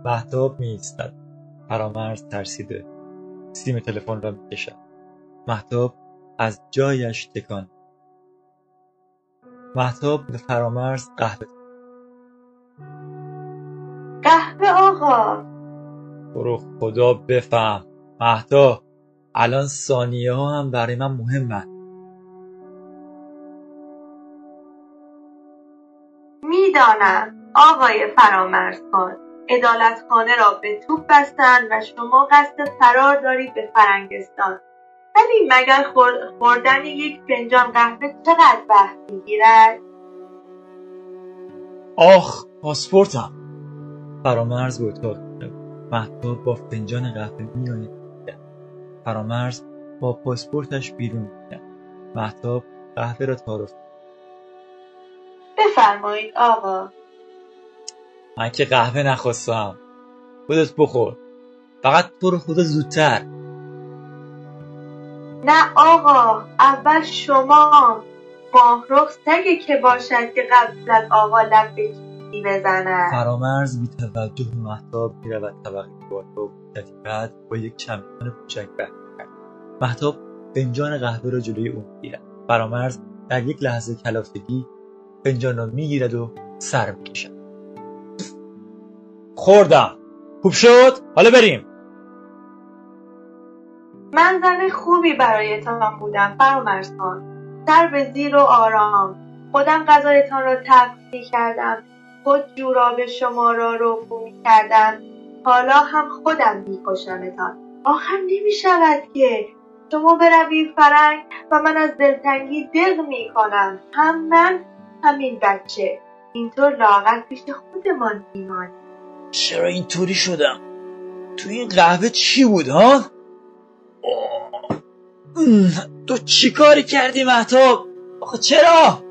S1: محتاب میایستد. فرامرز ترسیده. سیم تلفن را می‌کشد. محتاب از جایش تکان محتاب به فرامرز قهوه
S3: قهوه آقا.
S1: برو خدا بفهم. مهدا الان ثانیه ها هم برای من مهمه
S3: می‌دانم آقای فرامرز خان خانه را به توپ بستند و شما قصد فرار دارید به فرنگستان. ولی مگر خوردن یک فنجان قهوه چقدر وقت می‌گیرد؟
S1: آخ پاسپورتم. فرامرز به اتاق محتاب با فنجان قهوه میآید. فرامرز با پاسپورتش بیرون میاد محتاب قهوه را تعارف
S3: بفرمایید آقا.
S1: من که قهوه نخواستم. خودت بخور. فقط تو رو خدا زودتر.
S3: نه آقا اول شما ماهرخ سگه که باشد که قبل از آقا لب به بزند.
S1: فرامرز بی توجه محتاب می‌رود طبقه بالا و بعد با یک چمدان کوچک برمیگرد محتاب فنجان قهوه را جلوی او می‌گیرد. فرامرز در یک لحظه کلافگی فنجان را می‌گیرد و سر می‌کشد. خوردم. خوب شد؟ حالا بریم.
S3: من زن خوبی برایتان بودم فرامرز خان سر به زیر و آرام. خودم غذایتان را تقدیم کردم. خود جوراب شما را رو می کردم. حالا هم خودم میکشمتان. آخر نمی شود که شما بروید فرنگ و من از دلتنگی دق می کنم هم من همین بچه. اینطور لاغر پیش خودمان میمانیم.
S1: چرا اینطوری شدم؟ تو این قهوه چی بود ها؟ تو چی کاری کردی محتاب؟ آخه چرا؟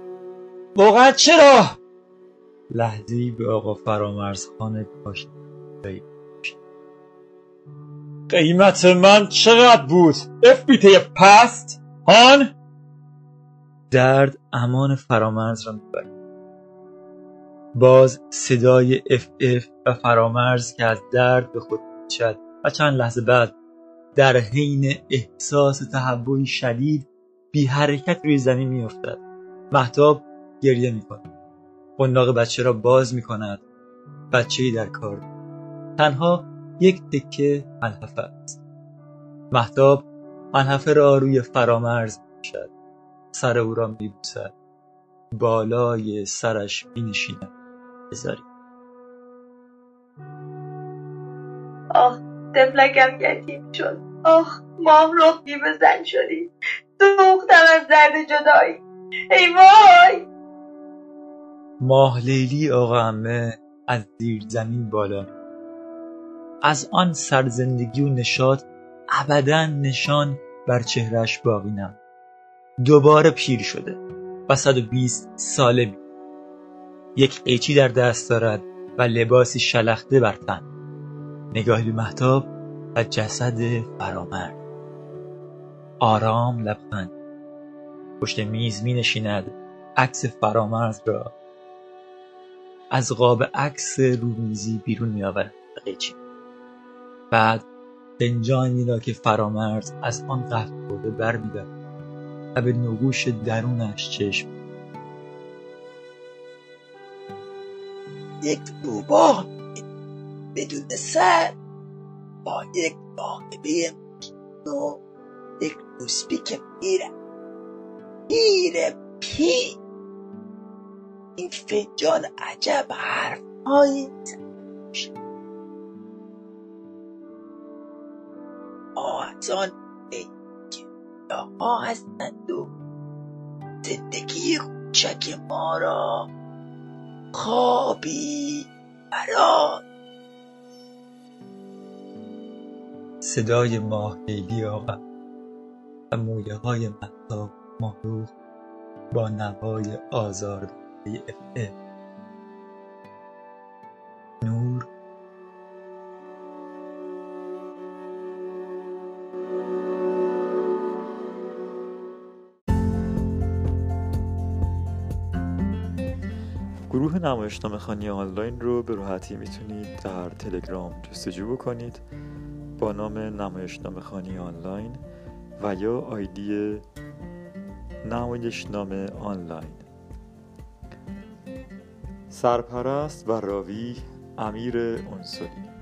S1: واقعا چرا؟ لحظی به آقا فرامرز خانه کاشت قیمت من چقدر بود؟ افبیته پست؟ هان؟ درد امان فرامرز را می‌برد. باز صدای اف اف و فرامرز که از درد به خود میچد و چند لحظه بعد در حین احساس تهوعی شدید بی حرکت روی زمین میافتد. محتاب گریه می‌کند. قنداق بچه را باز می‌کند. بچه در کار. تنها یک تکه منحفه است. محتاب منحفه را روی فرامرز می‌شد سر او را میبوسد. بالای سرش مینشیند. بذاری
S3: آه تفلکم یتیم شد. آه ماه رو به زن شدی. سوختم از درد جدایی. ای وای!
S1: ماه لیلی آقا همه از زیر زمین بالا. از آن سرزندگی و نشاط ابدا نشان بر چهرش باقی نم. دوباره پیر شده و 120 ساله. یک قیچی در دست دارد و لباسی شلخته بر تن. نگاهی به محتاب و جسد فرامرد. آرام لبخند. پشت میز می نشیند عکس فرامرز را. از قاب عکس رومیزی بیرون می آورد قیچی بعد فنجانی را که فرامرز از آن قهوه برده بر و به نگوش درونش چشم.
S4: یک روباه بدون سر با یک راهبه و یک روسبی که میره میره پی این فنجان عجب حرف های از آن ها هستند و زندگی کوچک ما را خوابی برای
S1: صدای ماه لیلی آقا و مویه های محتاب ماهروخ با نوای آزار اف نور.
S8: گروه نمایشنامه خانی آنلاین رو به راحتی می‌تونید در تلگرام جستجو بکنید. با نام نمایشنامه خانی آنلاین و یا آیدی
S1: نمایشنامه آنلاین. سرپرست و راوی امیر انصاری.